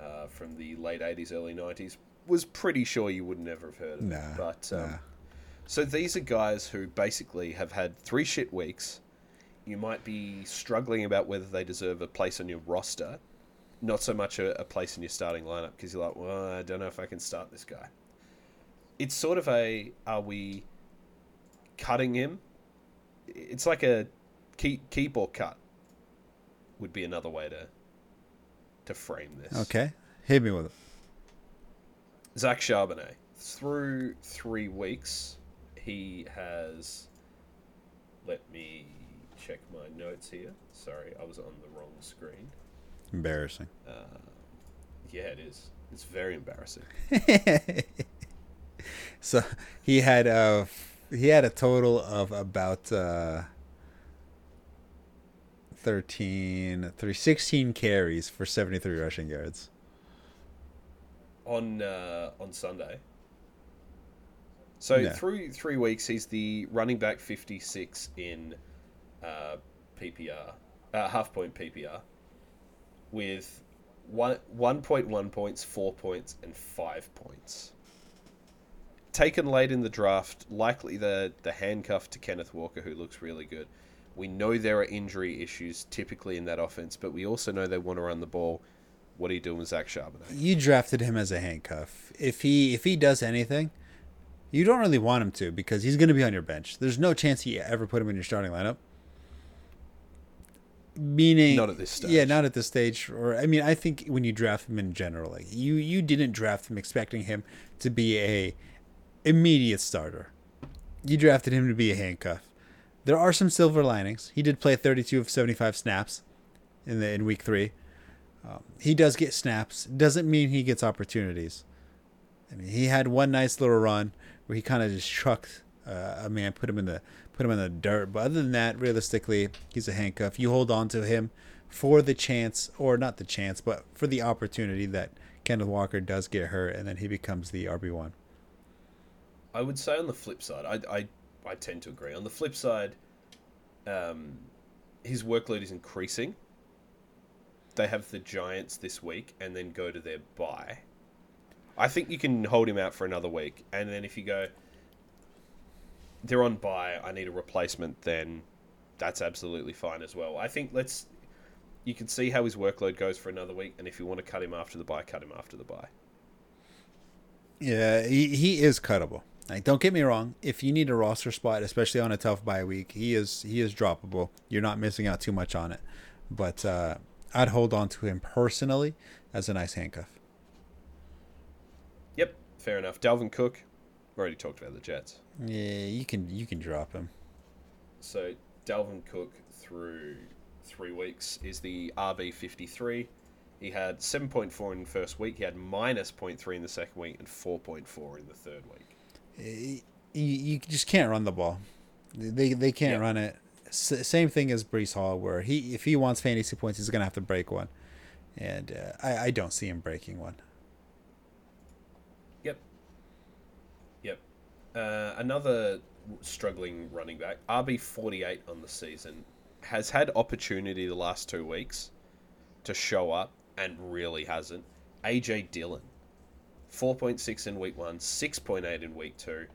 uh, from the late '80s, early '90s. Was pretty sure you would never have heard of
Nah,
but um,
nah.
so these are guys who basically have had three shit weeks. You might be struggling about whether they deserve a place on your roster, not so much a, a place in your starting lineup because you're like, well, I don't know if I can start this guy. It's sort of a, are we cutting him? It's like a keep keep or cut. Would be another way to to frame this.
Okay, hit me with it.
Zach Charbonnet. Through three weeks, he has. Let me check my notes here. Sorry, I was on the wrong screen.
Embarrassing.
Yeah, it is. It's very embarrassing.
so he had a he had a total of about uh 13 three, 16 carries for 73 rushing yards
on uh, on Sunday. So
Yeah.
through three weeks, he's the running back fifty six in uh, PPR, uh, half point PPR, with one one point one points, four points, and five points. Taken late in the draft, likely the the handcuff to Kenneth Walker, who looks really good. We know there are injury issues typically in that offense, but we also know they want to run the ball. What are you doing with Zach Charbonnet?
you drafted him as a handcuff if he if he does anything you don't really want him to because he's going to be on your bench there's no chance you ever put him in your starting lineup meaning
Not at this stage.
yeah not at this stage or i mean i think when you draft him in general like you you didn't draft him expecting him to be a immediate starter you drafted him to be a handcuff there are some silver linings he did play 32 of 75 snaps in the in week 3 um, he does get snaps doesn't mean he gets opportunities I mean, he had one nice little run where he kind of just trucked uh, a man, put him in the put him in the dirt. But other than that, realistically, he's a handcuff. You hold on to him for the chance, or not the chance, but for the opportunity that Kenneth Walker does get hurt, and then he becomes the RB one.
I would say on the flip side, I, I, I tend to agree. On the flip side, um, his workload is increasing. They have the Giants this week and then go to their bye. I think you can hold him out for another week. And then if you go, they're on bye, I need a replacement, then that's absolutely fine as well. I think let's. You can see how his workload goes for another week, and if you want to cut him after the bye, cut him after the bye.
Yeah, he, he is cuttable. Like, don't get me wrong. If you need a roster spot, especially on a tough bye week, he is he is droppable. You're not missing out too much on it. But uh, I'd hold on to him personally as a nice handcuff.
Yep, fair enough. Dalvin Cook, we already talked about the Jets.
Yeah, you can you can drop him.
So Dalvin Cook through three weeks is the RB fifty three. He had seven point four in the first week. He had minus 0.3 in the second week and four point four in the third week.
You, you just can't run the ball. They they can't
Yeah.
run it. S- same thing as Breece Hall, where he if he wants fantasy points, he's gonna have to break one, and uh, I I don't see him breaking one.
Yep. Yep. Uh, another struggling running back, RB forty eight on the season, has had opportunity the last two weeks to show up and really hasn't. AJ Dillon, four point six in week one, six point eight in week two,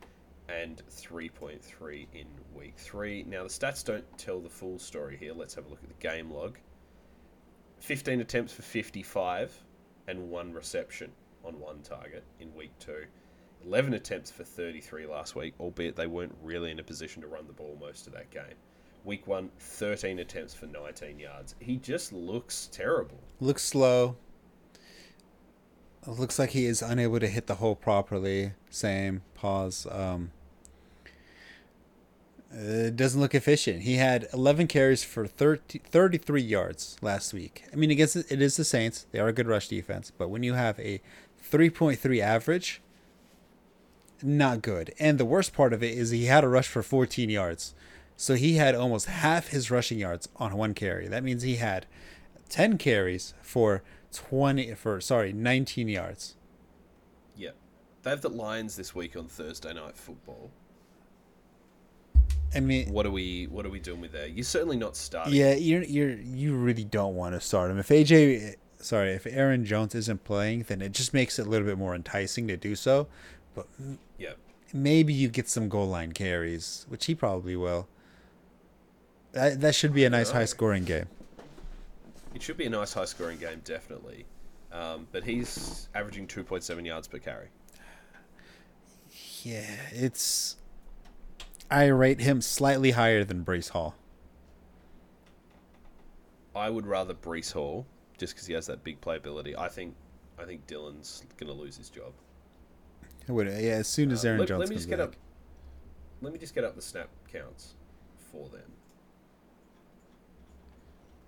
and three point three in week three. Now the stats don't tell the full story here. Let's have a look at the game log. Fifteen attempts for fifty five, and one reception on one target in week two. 11 attempts for 33 last week, albeit they weren't really in a position to run the ball most of that game. Week one, 13 attempts for 19 yards. He just looks terrible.
Looks slow. Looks like he is unable to hit the hole properly. Same pause. Um, it doesn't look efficient. He had 11 carries for 30, 33 yards last week. I mean, against it is the Saints. They are a good rush defense, but when you have a 3.3 average, not good. And the worst part of it is he had a rush for 14 yards. So he had almost half his rushing yards on one carry. That means he had 10 carries for 20 for sorry, 19 yards.
Yep. They have the Lions this week on Thursday night football.
I mean,
What are we what are we doing with that? You're certainly not starting.
yeah, you're you're you really don't want to start him. If AJ sorry, if Aaron Jones isn't playing, then it just makes it a little bit more enticing to do so. But
Yep.
maybe you get some goal line carries, which he probably will. That, that should be a nice high scoring game.
It should be a nice high scoring game, definitely. Um, but he's averaging 2.7 yards per carry.
Yeah, it's. I rate him slightly higher than Breece Hall.
I would rather Breece Hall just because he has that big playability. I think I think Dillon's going to lose his job.
I would, yeah, as soon as
Uh,
Aaron
let,
Jones
let me just get
back.
up. Let me just get up the snap counts for them.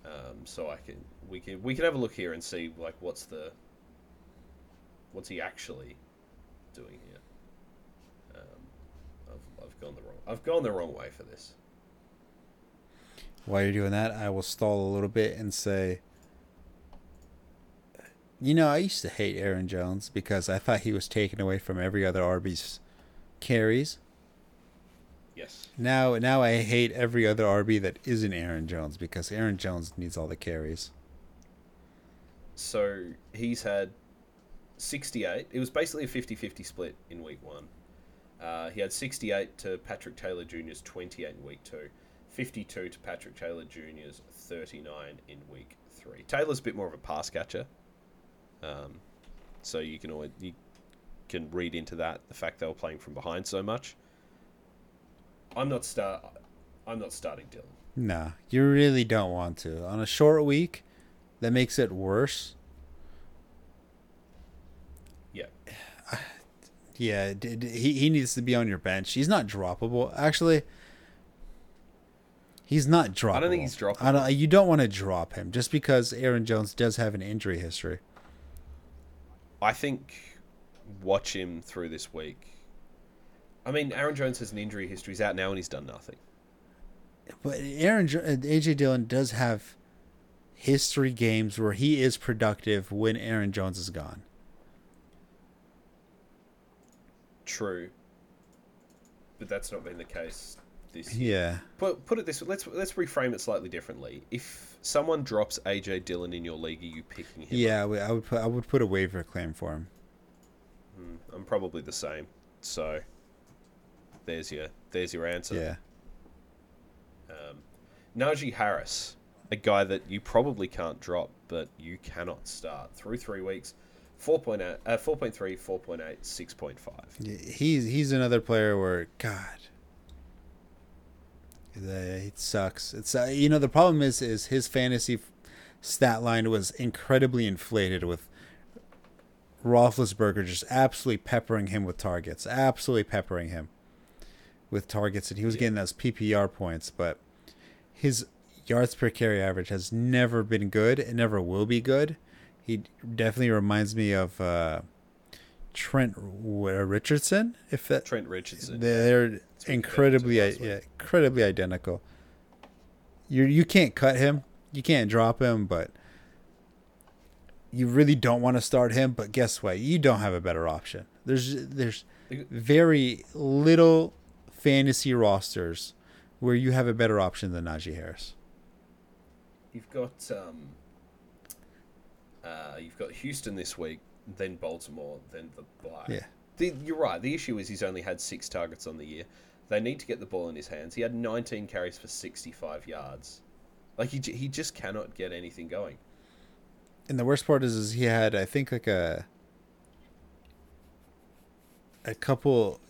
Um, so I can we can we can have a look here and see like what's the what's he actually doing here. Um, I've, I've gone the wrong I've gone the wrong way for this.
While you're doing that, I will stall a little bit and say, you know, I used to hate Aaron Jones because I thought he was taken away from every other RB's carries.
Yes.
Now, now I hate every other RB that isn't Aaron Jones because Aaron Jones needs all the carries.
So he's had 68. It was basically a 50 50 split in week one. Uh, he had 68 to Patrick Taylor Jr.'s 28 in week two, 52 to Patrick Taylor Jr.'s 39 in week three. Taylor's a bit more of a pass catcher. Um, so you can always, you can read into that the fact they were playing from behind so much. I'm not start. I'm not starting Dillon.
Nah, you really don't want to. On a short week, that makes it worse.
Yeah.
Yeah, he he needs to be on your bench. He's not droppable. Actually, he's not droppable.
I don't think he's droppable.
I don't, you don't want to drop him just because Aaron Jones does have an injury history.
I think watch him through this week. I mean, Aaron Jones has an injury history. He's out now and he's done nothing.
But Aaron uh, AJ Dillon does have history games where he is productive when Aaron Jones is gone.
True, but that's not been the case this year.
Yeah.
Put put it this way. Let's let's reframe it slightly differently. If someone drops AJ Dillon in your league, are you picking him?
Yeah, I would- I would put I would put a waiver claim for him.
Mm, I'm probably the same. So there's your there's your answer.
Yeah.
Um, Najee Harris, a guy that you probably can't drop, but you cannot start through three weeks. 4.8, uh, 4.3, 4.8, 6.5.
Yeah, He's he's another player where God, it sucks. It's uh, you know the problem is is his fantasy f- stat line was incredibly inflated with Roethlisberger just absolutely peppering him with targets, absolutely peppering him with targets, and he was
Yeah.
getting those PPR points, but his yards per carry average has never been good and never will be good. He definitely reminds me of uh, Trent Richardson. If that
Trent Richardson.
they're incredibly, yeah, incredibly identical. You you can't cut him, you can't drop him, but you really don't want to start him. But guess what? You don't have a better option. There's there's very little fantasy rosters where you have a better option than Najee Harris.
You've got um, uh, you've got Houston this week, then Baltimore, then the bye.
Yeah.
The, you're right. The issue is he's only had six targets on the year. They need to get the ball in his hands. He had 19 carries for 65 yards. Like he, he just cannot get anything going.
And the worst part is, is he had I think like a a couple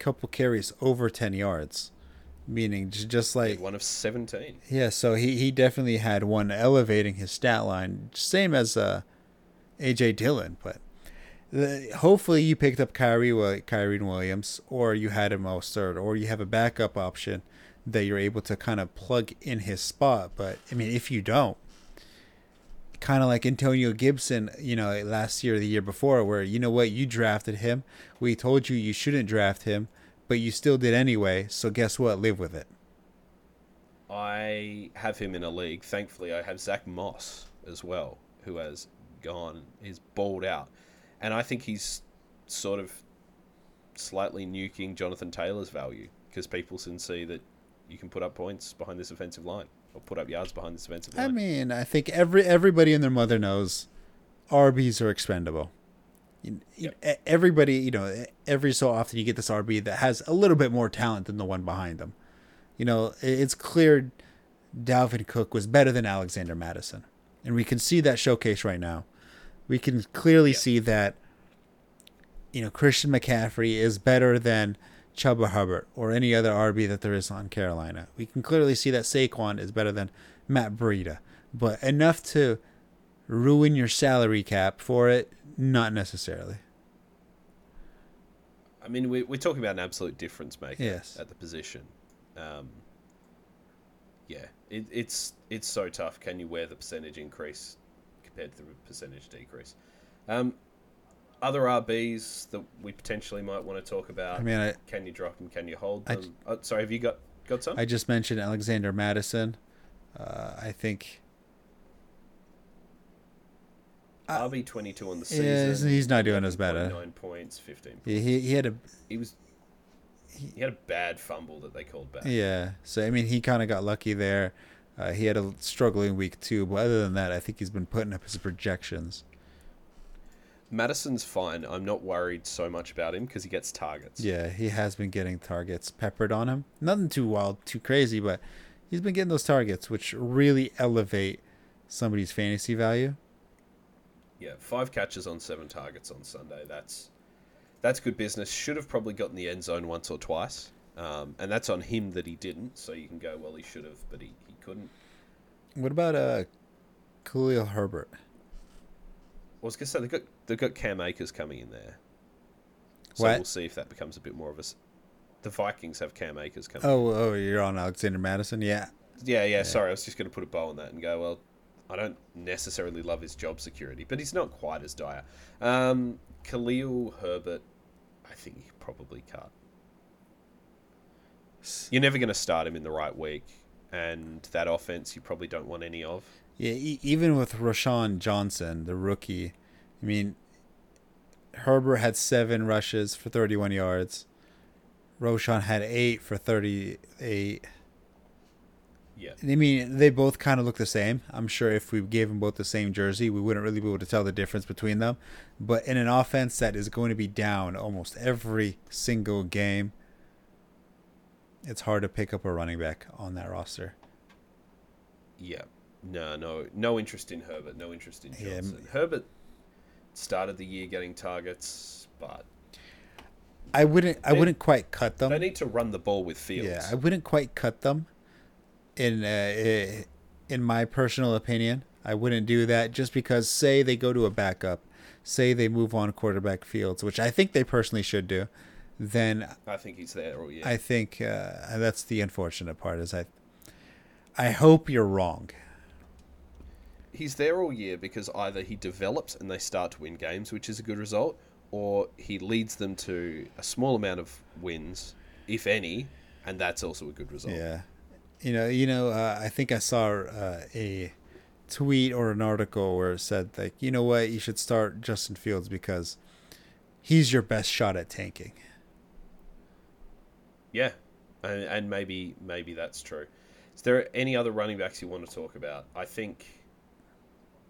couple carries over ten yards, meaning just like
one of 17.
yeah. So he he definitely had one elevating his stat line, same as uh, AJ Dillon. But the, hopefully you picked up Kyren Kyren Williams, or you had him Mostert, or you have a backup option that you're able to kind of plug in his spot. But I mean, if you don't kind of like Antonio Gibson, you know, last year or the year before, where you know what, you drafted him. We told you you shouldn't draft him, but you still did anyway. So guess what? Live with it.
I have him in a league. Thankfully, I have Zach Moss as well, who has gone, is balled out. And I think he's sort of slightly nuking Jonathan Taylor's value because people can see that you can put up points behind this offensive line or put up yards behind this offensive
I mean, I think every everybody and their mother knows RBs are expendable. You- you- e- Everybody, you know, every so often you get this RB that has a little bit more talent than the one behind them. You know, it's clear Dalvin Cook was better than Alexander Mattison. And we can see that showcase right now. We can clearly
Yeah.
see that, you know, Christian McCaffrey is better than Chuba Hubbard or any other RB that there is on Carolina. We can clearly see that Saquon is better than Matt Breida. But enough to ruin your salary cap for it, not necessarily.
I mean, we're, we're talking about an absolute difference maker
Yes.
at the position. Um, yeah, it, it's it's so tough. Can you wear the percentage increase compared to the percentage decrease? Um, other RBs that we potentially might want to talk about.
I mean, I,
can you drop them? Can you hold
I
them? oh, sorry, have you got got some?
I just mentioned Alexander Mattison. Uh, I think I-
RB twenty two on the
Yeah,
season.
he's not doing as bad, uh,
Nine points, fifteen.
Yeah, he he had a
He was. He had a bad fumble that they called back.
yeah. So I mean, he kind of got lucky there. Uh, he had a struggling week too, but other than that, I think he's been putting up his projections.
Mattison's fine. I'm not worried so much about him because he gets targets.
Yeah, he has been getting targets peppered on him. Nothing too wild, too crazy, but he's been getting those targets, which really elevate somebody's fantasy value.
Yeah, five catches on seven targets on Sunday. That's that's good business. Should have probably gotten the end zone once or twice, um, and that's on him that he didn't. So you can go, well, he should have, but he, he couldn't.
What about uh, Khalil Herbert?
I was gonna say they got they got Cam Akers coming in there, so
What?
we'll see if that becomes a bit more of a. The Vikings have Cam Akers coming.
Oh, oh, you're on Alexander Mattison. Yeah,
Yeah, yeah, sorry, I was just going to put a bow on that and go, well, I don't necessarily love his job security, but he's not quite as dire. Um, Khalil Herbert, I think could probably cut. You're never going to start him in the right week, and that offense you probably don't want any of.
yeah. E- even with Roschon Johnson, the rookie, I mean, Herbert had seven rushes for 31 yards. Roschon had eight for 38.
Yeah.
I mean, they both kind of look the same. I'm sure if we gave them both the same jersey, we wouldn't really be able to tell the difference between them. But in an offense that is going to be down almost every single game, it's hard to pick up a running back on that roster.
Yeah. No, no, no interest in Herbert. No interest in
Yeah,
Johnson. Herbert started the year getting targets, but
I wouldn't. I
They-
wouldn't quite cut them.
they need to run the ball with Fields.
Yeah, I wouldn't quite cut them. In uh, in my personal opinion, I wouldn't do that just because say they go to a backup, say they move on quarterback Fields, which I think they personally should do. Then
I think he's there all year.
I think uh, that's the unfortunate part. Is I, I hope you're wrong.
He's there all year because either he develops and they start to win games, which is a good result, or he leads them to a small amount of wins, if any, and that's also a good result.
Yeah, you know, you know, uh, I think I saw uh, a tweet or an article where it said like, you know what, you should start Justin Fields because he's your best shot at tanking.
Yeah, and, and maybe maybe that's true. Is there any other running backs you want to talk about? I think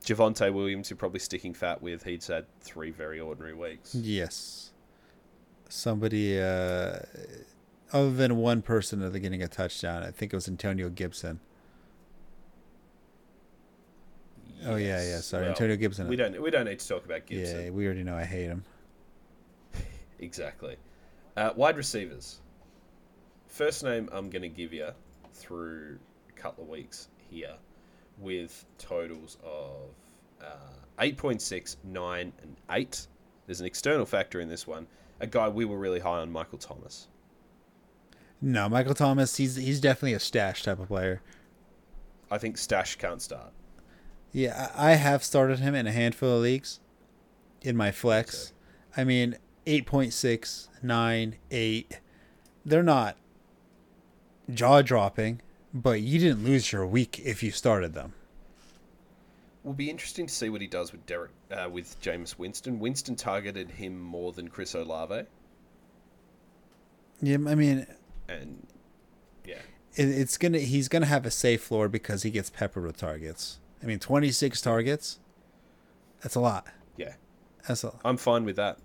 Javonte Williams, you're probably sticking fat with. He's had three very ordinary weeks.
Yes, somebody uh, other than one person other getting a touchdown. I think it was Antonio Gibson. Oh, yeah, yeah, sorry, Antonio Gibson.
We don't we don't need to talk about Gibson.
Yeah, we already know I hate him.
Exactly. Uh, wide receivers. First name I'm going to give you through a couple of weeks here with totals of uh, 8.6, 9, and 8. There's an external factor in this one. A guy we were really high on, Michael Thomas.
No, Michael Thomas. He's he's definitely a stash type of player.
I think Stash can't start.
Yeah, I have started him in a handful of leagues. In my flex, I mean, 8.6, 9, 8. They're not jaw dropping, but you didn't lose your week if you started them.
Will be interesting to see what he does with Derek uh, with Jameis Winston. Winston targeted him more than Chris Olave,
Yeah, I mean,
and yeah,
it, it's gonna he's gonna have a safe floor because he gets peppered with targets. I mean, 26 targets. That's a lot.
yeah,
That's a
I'm fine with that.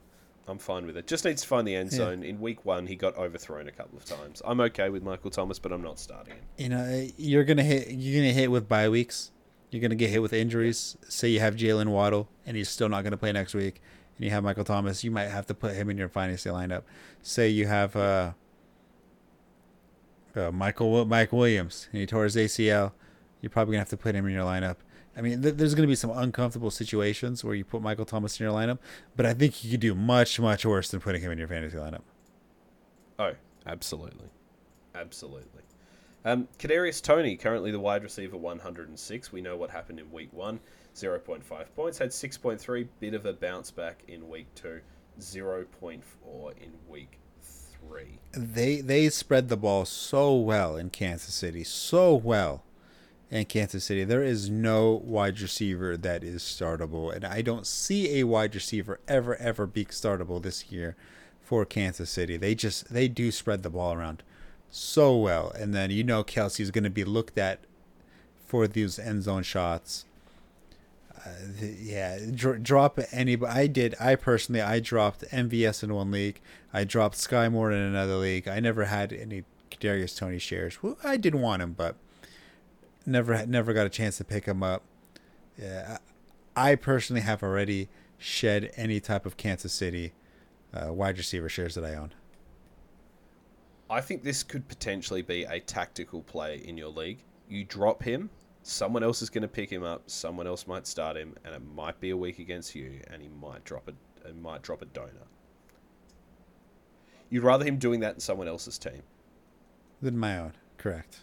I'm fine with it. Just needs to find the end
Yeah.
zone. In week one, he got overthrown a couple of times. I'm okay with Michael Thomas, but I'm not starting him.
you know you're gonna hit you're gonna hit with bye weeks you're gonna get hit with injuries say you have jaylen waddle and he's still not gonna play next week and you have michael thomas you might have to put him in your fantasy lineup say you have uh, uh michael mike williams and he tore his acl you're probably gonna have to put him in your lineup i mean th- there's gonna be some uncomfortable situations where you put michael thomas in your lineup but i think you could do much much worse than putting him in your fantasy lineup
Oh, absolutely, absolutely. Um, Kadarius Toney, currently the wide receiver 106. We know what happened in week one. 0.5 points. Had 6.3. Bit of a bounce back in week two. 0.4 in week three.
they they spread the ball so well in Kansas City, so well in Kansas City. There is no wide receiver that is startable, and I don't see a wide receiver ever ever be startable this year for Kansas City. They just they do spread the ball around so well, and then you know Kelce's going to be looked at for these end zone shots. Uh, th- yeah, dr- drop anybody. I did. I personally, I dropped MVS in one league. I dropped Skyy Moore in another league. I never had any Darius Toney shares. Well, I didn't want him, but never, never got a chance to pick him up. Yeah, I personally have already shed any type of Kansas City uh, wide receiver shares that I own.
I think this could potentially be a tactical play in your league. You drop him, someone else is going to pick him up, someone else might start him, and it might be a week against you, and he might drop a, it might drop a donor. You'd rather him doing that in someone else's team.
Than my own, correct.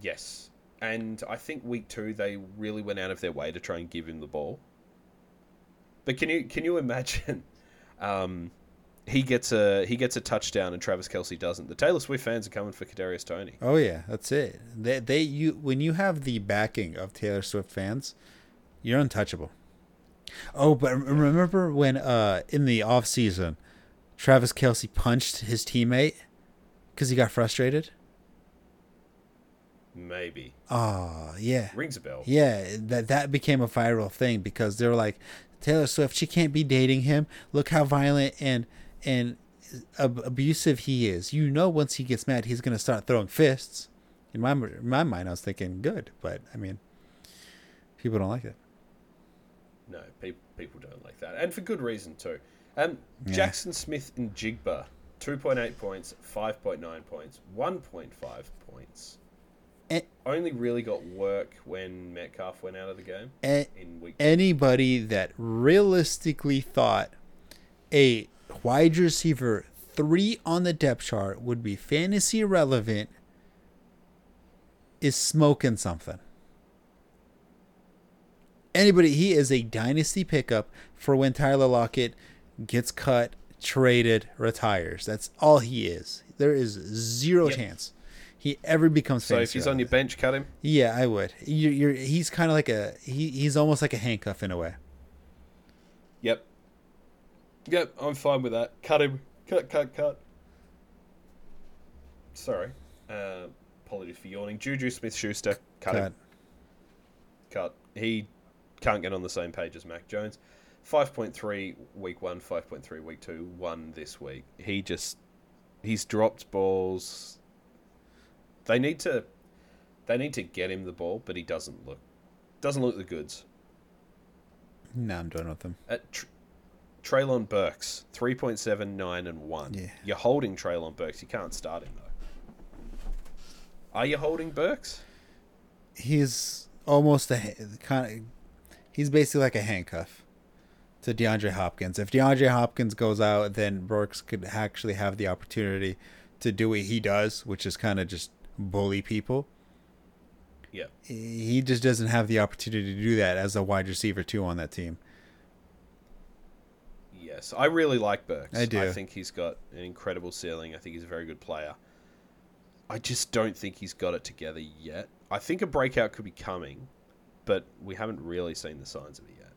Yes. And I think week two they really went out of their way to try and give him the ball. But can you can you imagine um, he gets a he gets a touchdown and Travis Kelce doesn't. The Taylor Swift fans are coming for Kadarius Toney.
Oh yeah, that's it. They they you when you have the backing of Taylor Swift fans, you're untouchable. Oh, but remember when uh in the off season, Travis Kelce punched his teammate because he got frustrated.
Maybe
Oh yeah,
rings a bell.
yeah. That that became a viral thing because they were like, Taylor Swift, she can't be dating him. Look how violent and and ab- abusive he is. You know, once he gets mad, he's gonna start throwing fists. In my in my mind, I was thinking good, but I mean, people don't like it.
No, people people don't like that, and for good reason too. Um,
Yeah.
Jaxon Smith-Njigba, two point eight points, five point nine points, one point five points.
Eh.
Only really got work when Metcalf went out of the game
A-
in week.
anybody that realistically thought a wide receiver three on the depth chart would be fantasy relevant is smoking something. Anybody, he is a dynasty pickup for when Tyler Lockett gets cut, traded, retires. That's all he is. There is zero
Yep.
chance he ever becomes. Famous.
So if he's on your bench, cut him.
yeah, I would. You, you're he's kind of like a he, he's almost like a handcuff in a way.
Yep. Yep, I'm fine with that. Cut him. Cut, cut, cut. Sorry. Uh, apologies for yawning. JuJu Smith-Schuster, cut, him.
Cut.
Cut. He can't get on the same page as Mac Jones. 5.3 week one, 5.3 week two, one this week. He just. He's dropped balls. They need to. They need to get him the ball, but he doesn't look. Doesn't look the goods.
No, I'm done with him.
At uh, tr- Treylon Burks, three point seven nine and 1.
Yeah.
You're holding Treylon Burks. You can't start him, though. Are you holding Burks?
He's almost a kind of. He's basically like a handcuff to DeAndre Hopkins. If DeAndre Hopkins goes out, then Burks could actually have the opportunity to do what he does, which is kind of just bully people.
Yeah.
He just doesn't have the opportunity to do that as a wide receiver too on that team.
Yes. I really like Burks.
I do.
I think he's got an incredible ceiling. I think he's a very good player. I just don't think he's got it together yet. I think a breakout could be coming, but we haven't really seen the signs of it yet.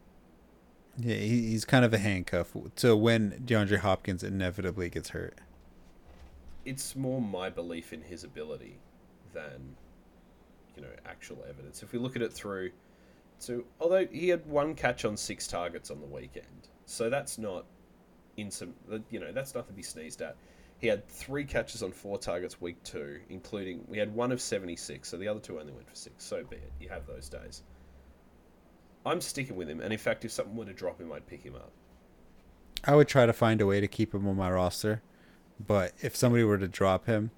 Yeah, he's kind of a handcuff to when DeAndre Hopkins inevitably gets hurt.
It's more my belief in his ability than, you know, actual evidence. If we look at it through, so although he had one catch on six targets on the weekend, so that's not in some, you know, that's nothing to be sneezed at. He had three catches on four targets week two, including we had one of seventy six, so the other two only went for six. So be it. You have those days. I'm sticking with him, and in fact, if something were to drop him, I'd pick him up.
I would try to find a way to keep him on my roster, but if somebody were to drop him,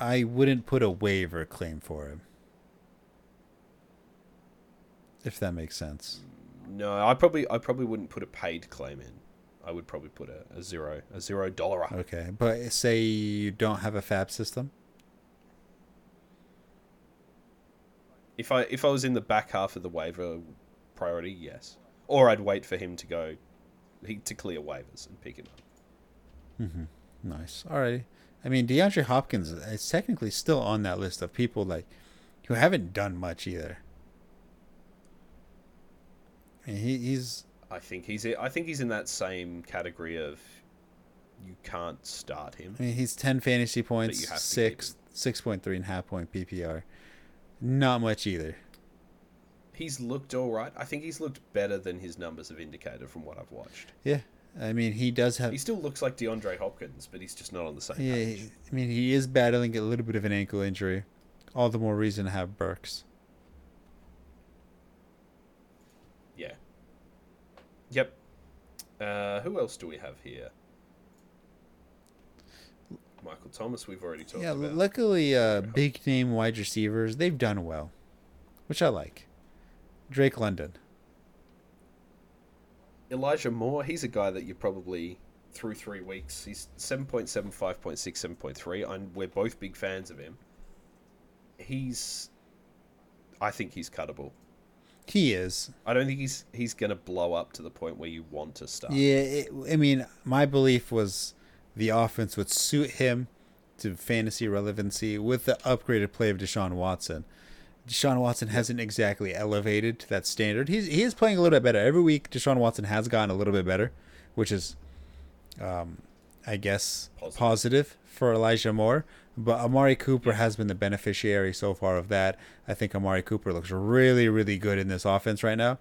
I wouldn't put a waiver claim for him. If that makes sense.
No, I probably I probably wouldn't put a paid claim in. I would probably put a, a zero a zero dollar.
Okay, but say you don't have a FAAB system.
If I if I was in the back half of the waiver priority, yes. Or I'd wait for him to go he, to clear waivers and pick him up. Mm-hmm.
Nice. Alrighty. I mean, DeAndre Hopkins is technically still on that list of people like who haven't done much either. I he, he's
I think he's I think he's in that same category of you can't start him.
I mean, he's 10 fantasy points, six, 6.3 and a half point PPR. Not much either.
He's looked all right. I think he's looked better than his numbers have indicated from what I've watched.
Yeah. I mean, he does have.
He still looks like DeAndre Hopkins, but he's just not on the same
Yeah,
page.
I mean, he is battling a little bit of an ankle injury. All the more reason to have Burks.
Yeah. Yep. Uh, who else do we have here? Michael Thomas, we've already talked
yeah,
about.
luckily, uh, big name wide receivers, they've done well, which I like. Drake London.
Elijah Moore, he's a guy that you probably through three weeks. He's 7.7, 5.6, 7.3. I'm, we're both big fans of him. He's, I think he's cuttable.
He is.
I don't think he's he's gonna blow up to the point where you want to start.
Yeah, it, I mean, my belief was the offense would suit him to fantasy relevancy with the upgraded play of Deshaun Watson. Deshaun Watson hasn't exactly elevated to that standard. He's he is playing a little bit better every week. Deshaun Watson has gotten a little bit better, which is, um, I guess
Positive.
positive for Elijah Moore. But Amari Cooper has been the beneficiary so far of that. I think Amari Cooper looks really, really good in this offense right now.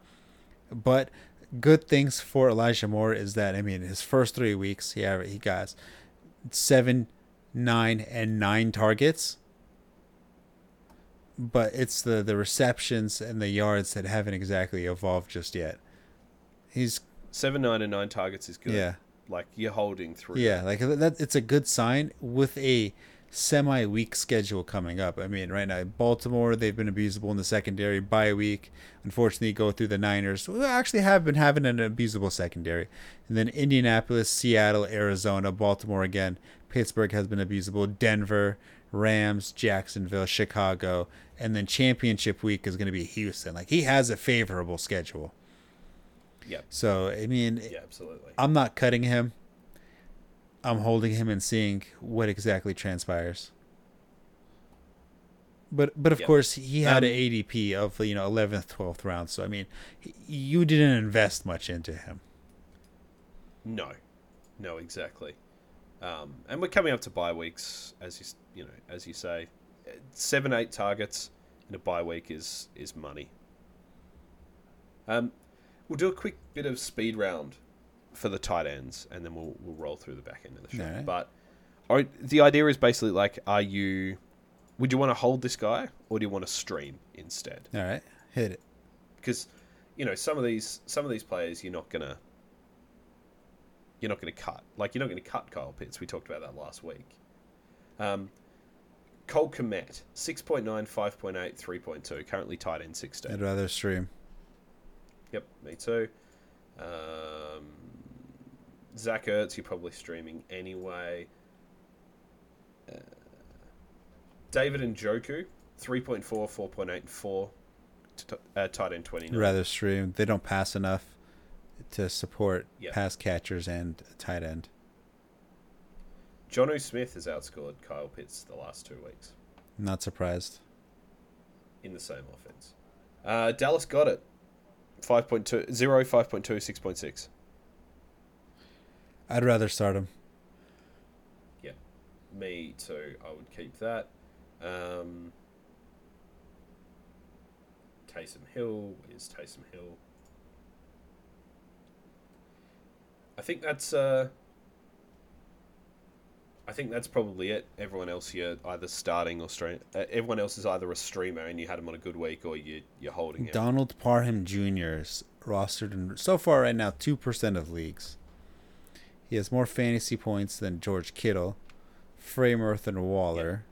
But good things for Elijah Moore is that I mean his first three weeks he he got seven, nine, and nine targets. But it's the the receptions and the yards that haven't exactly evolved just yet. He's
Seven, nine, and nine targets is good.
yeah
Like you're holding through.
yeah like that. It's a good sign with a semi weak schedule coming up. I mean, right now Baltimore they've been abusable in the secondary. Bye week, unfortunately, go through the Niners. who actually have been having an abusable secondary, and then Indianapolis, Seattle, Arizona, Baltimore again. Pittsburgh has been abusable. Denver, Rams, Jacksonville, Chicago, and then championship week is going to be Houston. Like he has a favorable schedule.
Yep.
So I mean,
Yeah, absolutely.
I'm not cutting him. I'm holding him and seeing what exactly transpires. But but of
Yep.
course he had
Um,
an ADP of you know 11th 12th round. So I mean, you didn't invest much into him.
No, no, exactly. Um, and we're coming up to bye weeks, as you you know, as you say, seven eight targets in a bye week is is money. Um, we'll do a quick bit of speed round for the tight ends, and then we'll we'll roll through the back end of the show. But right, the idea is basically like, are you? Would you want to hold this guy, or do you want to stream instead?
All right, hit it.
because you know some of these some of these players you're not gonna you're not gonna cut like you're not gonna cut Kyle Pitts. We talked about that last week. Um, Cole Kmet, 6.9, 5.8, 3.2, currently tight end 16.
I'd rather stream.
Yep, me too. Um, Zach Ertz, you're probably streaming anyway. Uh, David Njoku, 3.4, 4.8, and 4. T- uh, tight end 29.
rather stream. They don't pass enough to support
Yeah.
pass catchers and tight end.
Jonnu Smith has outscored Kyle Pitts the last two weeks
Not surprised.
in the same offense. Uh, Dallas Goedert. 5.2, 0, 5.2, 6.6.
I'd rather start him. Yeah.
Me too. I would keep that. Um, Taysom Hill is Taysom Hill. I think that's. Uh, I think that's probably it. Everyone else you're either starting or stream. Uh, everyone else is either a streamer and you had him on a good week, or you you're holding it.
Donald Parham Jr. is rostered in so far right now two percent of leagues. He has more fantasy points than George Kittle, Framerth and Waller,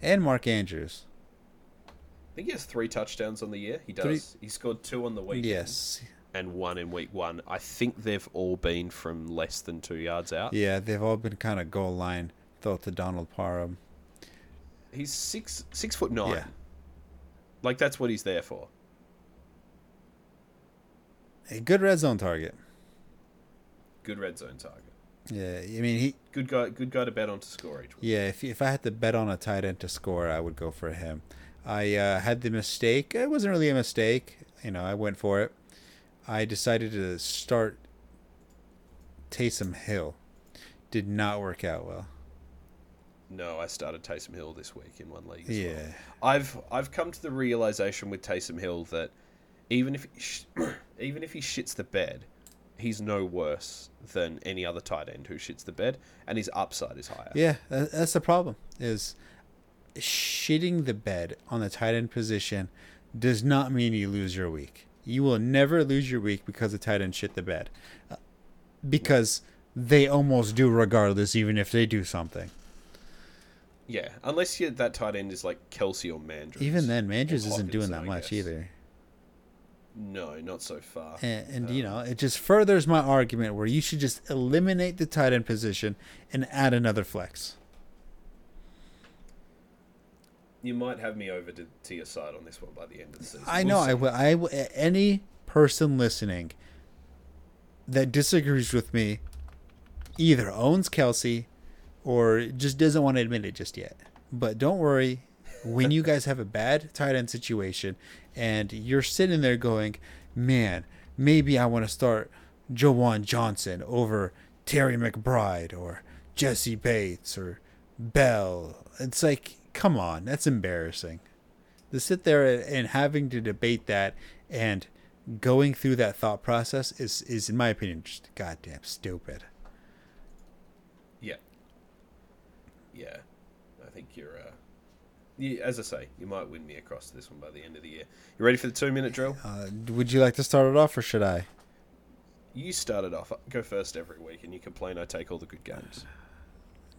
and Mark Andrews.
I think he has three touchdowns on the year. He does.
Three-
He scored two on the weekend.
Yes,
and one in week one. I think they've all been from less than two yards out.
yeah, they've all been kind of goal line thought to Donald Parham.
He's six six foot nine.
Yeah.
Like that's what he's there for.
A good red zone target.
Good red zone target.
Yeah, I mean he.
Good guy. Good guy to bet on to score each week.
Yeah, if if I had to bet on a tight end to score, I would go for him. I uh, had the mistake. It wasn't really a mistake. You know, I went for it. I decided to start Taysom Hill. Did not work out well.
No, I started Taysom Hill this week in one league.
Yeah.
Well. I've I've come to the realization with Taysom Hill that even if he sh- even if he shits the bed, he's no worse than any other tight end who shits the bed, and his upside is higher.
Yeah, that's the problem. Is shitting the bed on the tight end position does not mean you lose your week. You will never lose your week because the tight end shit the bed, Uh, because they almost do regardless, even if they do something.
Yeah, unless you, that tight end is like Kelce or Mandrews.
Even then, Mandrews isn't doing that much either.
No, not so far.
And, and you know, it just furthers my argument where you should just eliminate the tight end position and add another flex.
You might have me over to, to your side on this one by the end of the season.
I
We'll
know I will. I. Any person listening that disagrees with me either owns Kelce or just doesn't want to admit it just yet. But don't worry. When you guys have a bad tight end situation and you're sitting there going, man, maybe I want to start Juwan Johnson over Trey McBride or Jesse Bates or Bell. It's like, come on, that's embarrassing to sit there and having to debate that and going through that thought process is is in my opinion just goddamn stupid.
Yeah. Yeah. I think you're. Uh, you, as I say, you might win me across to this one by the end of the year. You ready for the two minute drill?
Uh, would you like to start it off or should I?
You started off. Go first every week, and you complain I take all the good games.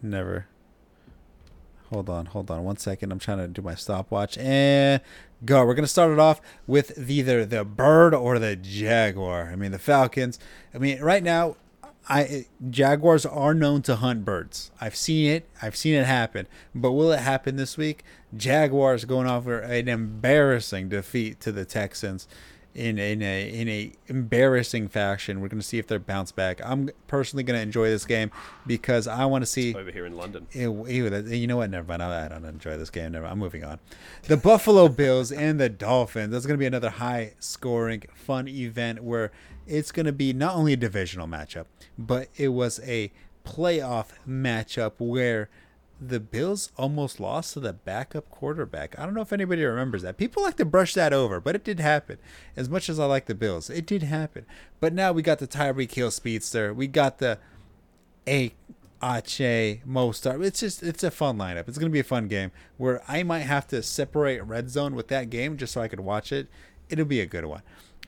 Never. Hold on, hold on one second. I'm trying to do my stopwatch and go. We're gonna start it off with either the bird or the jaguar. I mean the Falcons. I mean right now, I Jaguars are known to hunt birds. I've seen it. I've seen it happen. But will it happen this week? Jaguars going off an embarrassing defeat to the Texans, in in a in a embarrassing fashion. We're going to see if they're bounce back. I'm personally going to enjoy this game because I want to see.
over here in London.
Ew, ew, you know what? Never mind. I I don't enjoy this game. Never. I'm moving on. The Buffalo Bills and the Dolphins. That's going to be another high-scoring, fun event where it's going to be not only a divisional matchup, but it was a playoff matchup where the Bills almost lost to the backup quarterback. I don't know if anybody remembers that. People like to brush that over, but it did happen. As much as I like the Bills, it did happen. But now we got the Tyreek Hill speedster. We got the a Ache, Mostert. It's just it's a fun lineup. It's gonna be a fun game where I might have to separate red zone with that game just so I could watch it. It'll be a good one.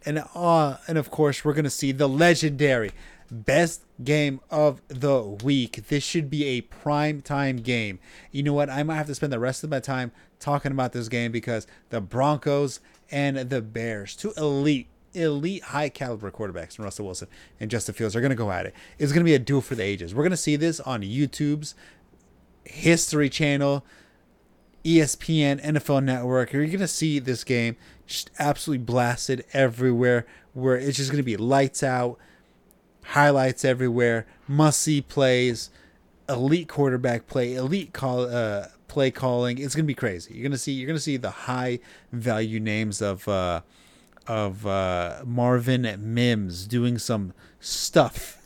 And uh and of course we're gonna see the legendary best game of the week. This should be a prime time game. You know what? I might have to spend the rest of my time talking about this game because the Broncos and the Bears, two elite elite high caliber quarterbacks, Russell Wilson and Justin Fields are going to go at it. It's going to be a duel for the ages. We're going to see this on YouTube's History Channel, ESPN, NFL Network. You're going to see this game just absolutely blasted everywhere, where it's just going to be lights out, highlights everywhere, must see plays, elite quarterback play, elite call uh, play calling. It's gonna be crazy. You're gonna see you're gonna see the high value names of uh, of uh, Marvin Mims doing some stuff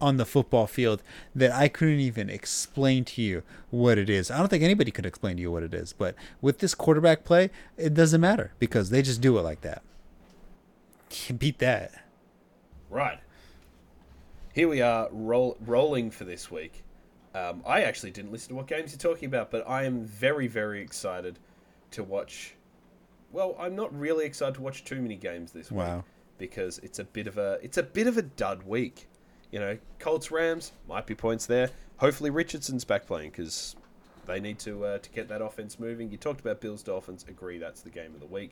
on the football field that I couldn't even explain to you what it is. I don't think anybody could explain to you what it is. But with this quarterback play, it doesn't matter because they just do it like that. Beat that.
Right. Here we are, roll, rolling for this week. Um, I actually didn't listen to what games you're talking about, but I am very, very excited to watch. Well, I'm not really excited to watch too many games this week
Wow.
because it's a bit of a it's a bit of a dud week. You know, Colts Rams might be points there. Hopefully Richardson's back playing because they need to uh, to get that offense moving. You talked about Bills Dolphins. Agree, that's the game of the week.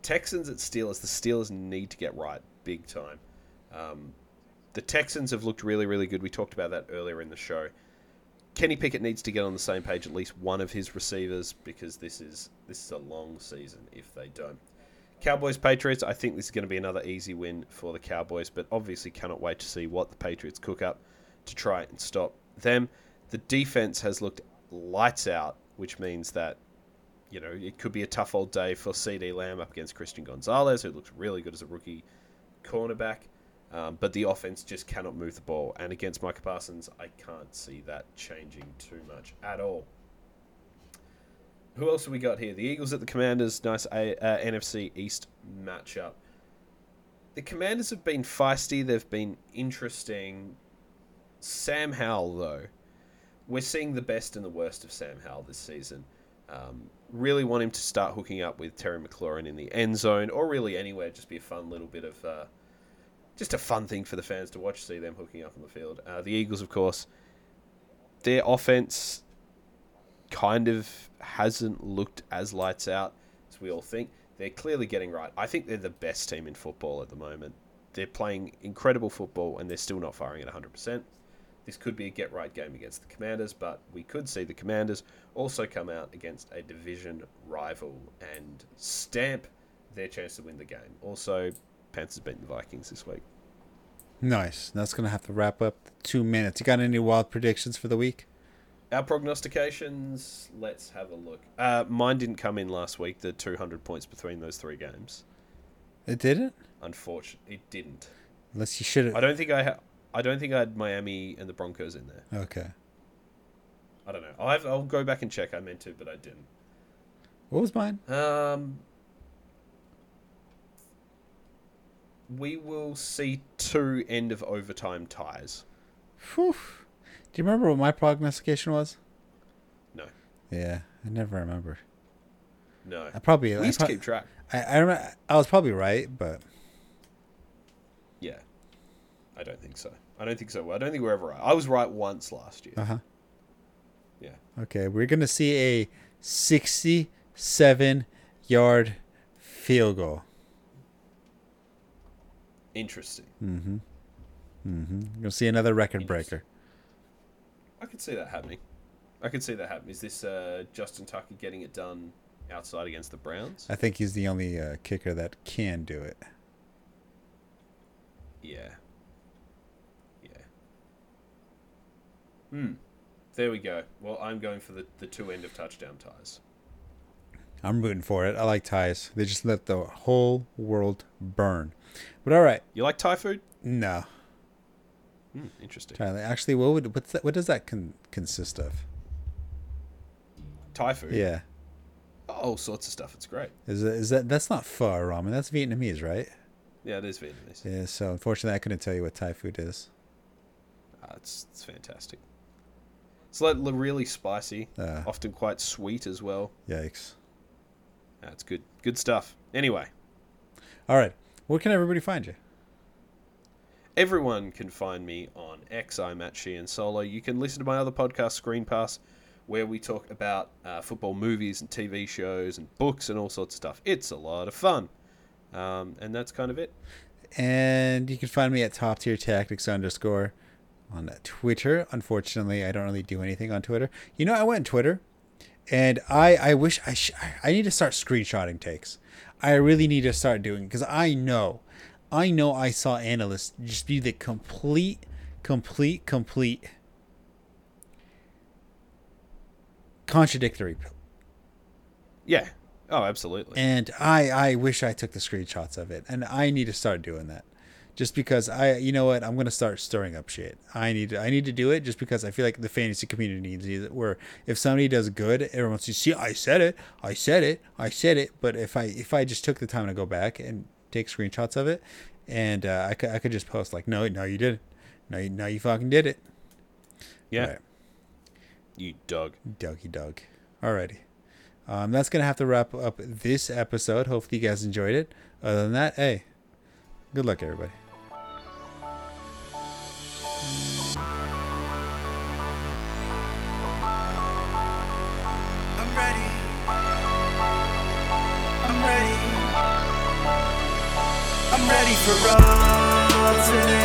Texans at Steelers. The Steelers need to get right big time. Um, the Texans have looked really, really good. We talked about that earlier in the show. Kenny Pickett needs to get on the same page at least one of his receivers because this is this is a long season if they don't. Cowboys Patriots, I think this is going to be another easy win for the Cowboys, but obviously cannot wait to see what the Patriots cook up to try and stop them. The defense has looked lights out, which means that you know it could be a tough old day for CeeDee Lamb up against Christian Gonzalez, who looks really good as a rookie cornerback. Um, but the offense just cannot move the ball. And against Micah Parsons, I can't see that changing too much at all. Who else have we got here? The Eagles at the Commanders. Nice A- uh, NFC East matchup. The Commanders have been feisty. They've been interesting. Sam Howell, though, we're seeing the best and the worst of Sam Howell this season. Um, really want him to start hooking up with Terry McLaurin in the end zone, or really anywhere. Just be a fun little bit of, uh, just a fun thing for the fans to watch. See them hooking up on the field. Uh, the Eagles, of course, their offense kind of hasn't looked as lights out as we all think. They're clearly getting right. I think they're the best team in football at the moment. They're playing incredible football and they're still not firing at 100%. This could be a get right game against the Commanders, but we could see the Commanders also come out against a division rival and stamp their chance to win the game. Also, Panthers beating the Vikings this week.
Nice. That's gonna have to wrap up the two minutes. You got any wild predictions for the week?
Our prognostications, let's have a look. Uh, mine didn't come in last week, the 200 points between those three games.
It didn't.
Unfortunately, it didn't.
Unless you should
I don't think I ha- I don't think I had Miami and the Broncos in there.
Okay.
I don't know. I'll, have, I'll go back and check. I meant to, but I didn't.
What was mine?
Um, we will see two end of overtime ties.
Whew. Do you remember what my prognostication was?
No,
Yeah, I never remember.
no.
I probably.
We
I,
used to keep track.
I, I remember. I was probably right, but
Yeah, I don't think so. I don't think so. I don't think we're ever right. I was right once last year.
uh huh.
Yeah.
Okay, we're gonna see a sixty-seven yard field goal.
Interesting.
Mm-hmm. Mm-hmm. You're gonna see another record breaker.
I could see that happening. I could see that happening. Is this uh, Justin Tucker getting it done outside against the Browns?
I think he's the only uh, kicker that can do it.
Yeah. Yeah. Hmm. There we go. Well, I'm going for the, the two end of touchdown ties.
I'm rooting for it. I like ties. They just let the whole world burn. But all right,
You like Thai food?
no.
Hmm, interesting.
Actually, what would what's that? What does that con- consist of?
Thai food?
Yeah,
All sorts of stuff. It's great.
is it, is that that's not pho ramen? That's Vietnamese, right?
Yeah, it is Vietnamese.
Yeah. So unfortunately, I couldn't tell you what Thai food is.
Ah, it's, it's fantastic. It's like really spicy,
Uh.
often quite sweet as well.
Yikes.
That's good. Good stuff. Anyway,
All right, where can everybody find you?
everyone can find me on X. I'm at Sheahan Solo. You can listen to my other podcast, Screen Pass, where we talk about uh, football movies and TV shows and books and all sorts of stuff. It's a lot of fun. Um, and that's kind of it.
And you can find me at top tier tactics underscore on Twitter. Unfortunately, I don't really do anything on Twitter. You know, I went on Twitter, and I I wish I sh- I need to start screenshotting takes. I really need to start doing because I know, I know I saw analysts just be the complete, complete, complete contradictory
Yeah. Oh, absolutely.
and I I wish I took the screenshots of it, and I need to start doing that, just because I you know what I'm gonna start stirring up shit. I need to, I need to do it just because I feel like the fantasy community needs it. Where if somebody does good, everyone says, "See, I said it, I said it, I said it." But if I if I just took the time to go back and take screenshots of it, and uh, I could I could just post like, "No, no, you did it. No, you, no, you fucking did it."
yeah.
Right.
You dog.
Dougie Doug. Alrighty. Um, that's gonna have to wrap up this episode. Hopefully you guys enjoyed it. Other than that, hey, good luck everybody.
Ready.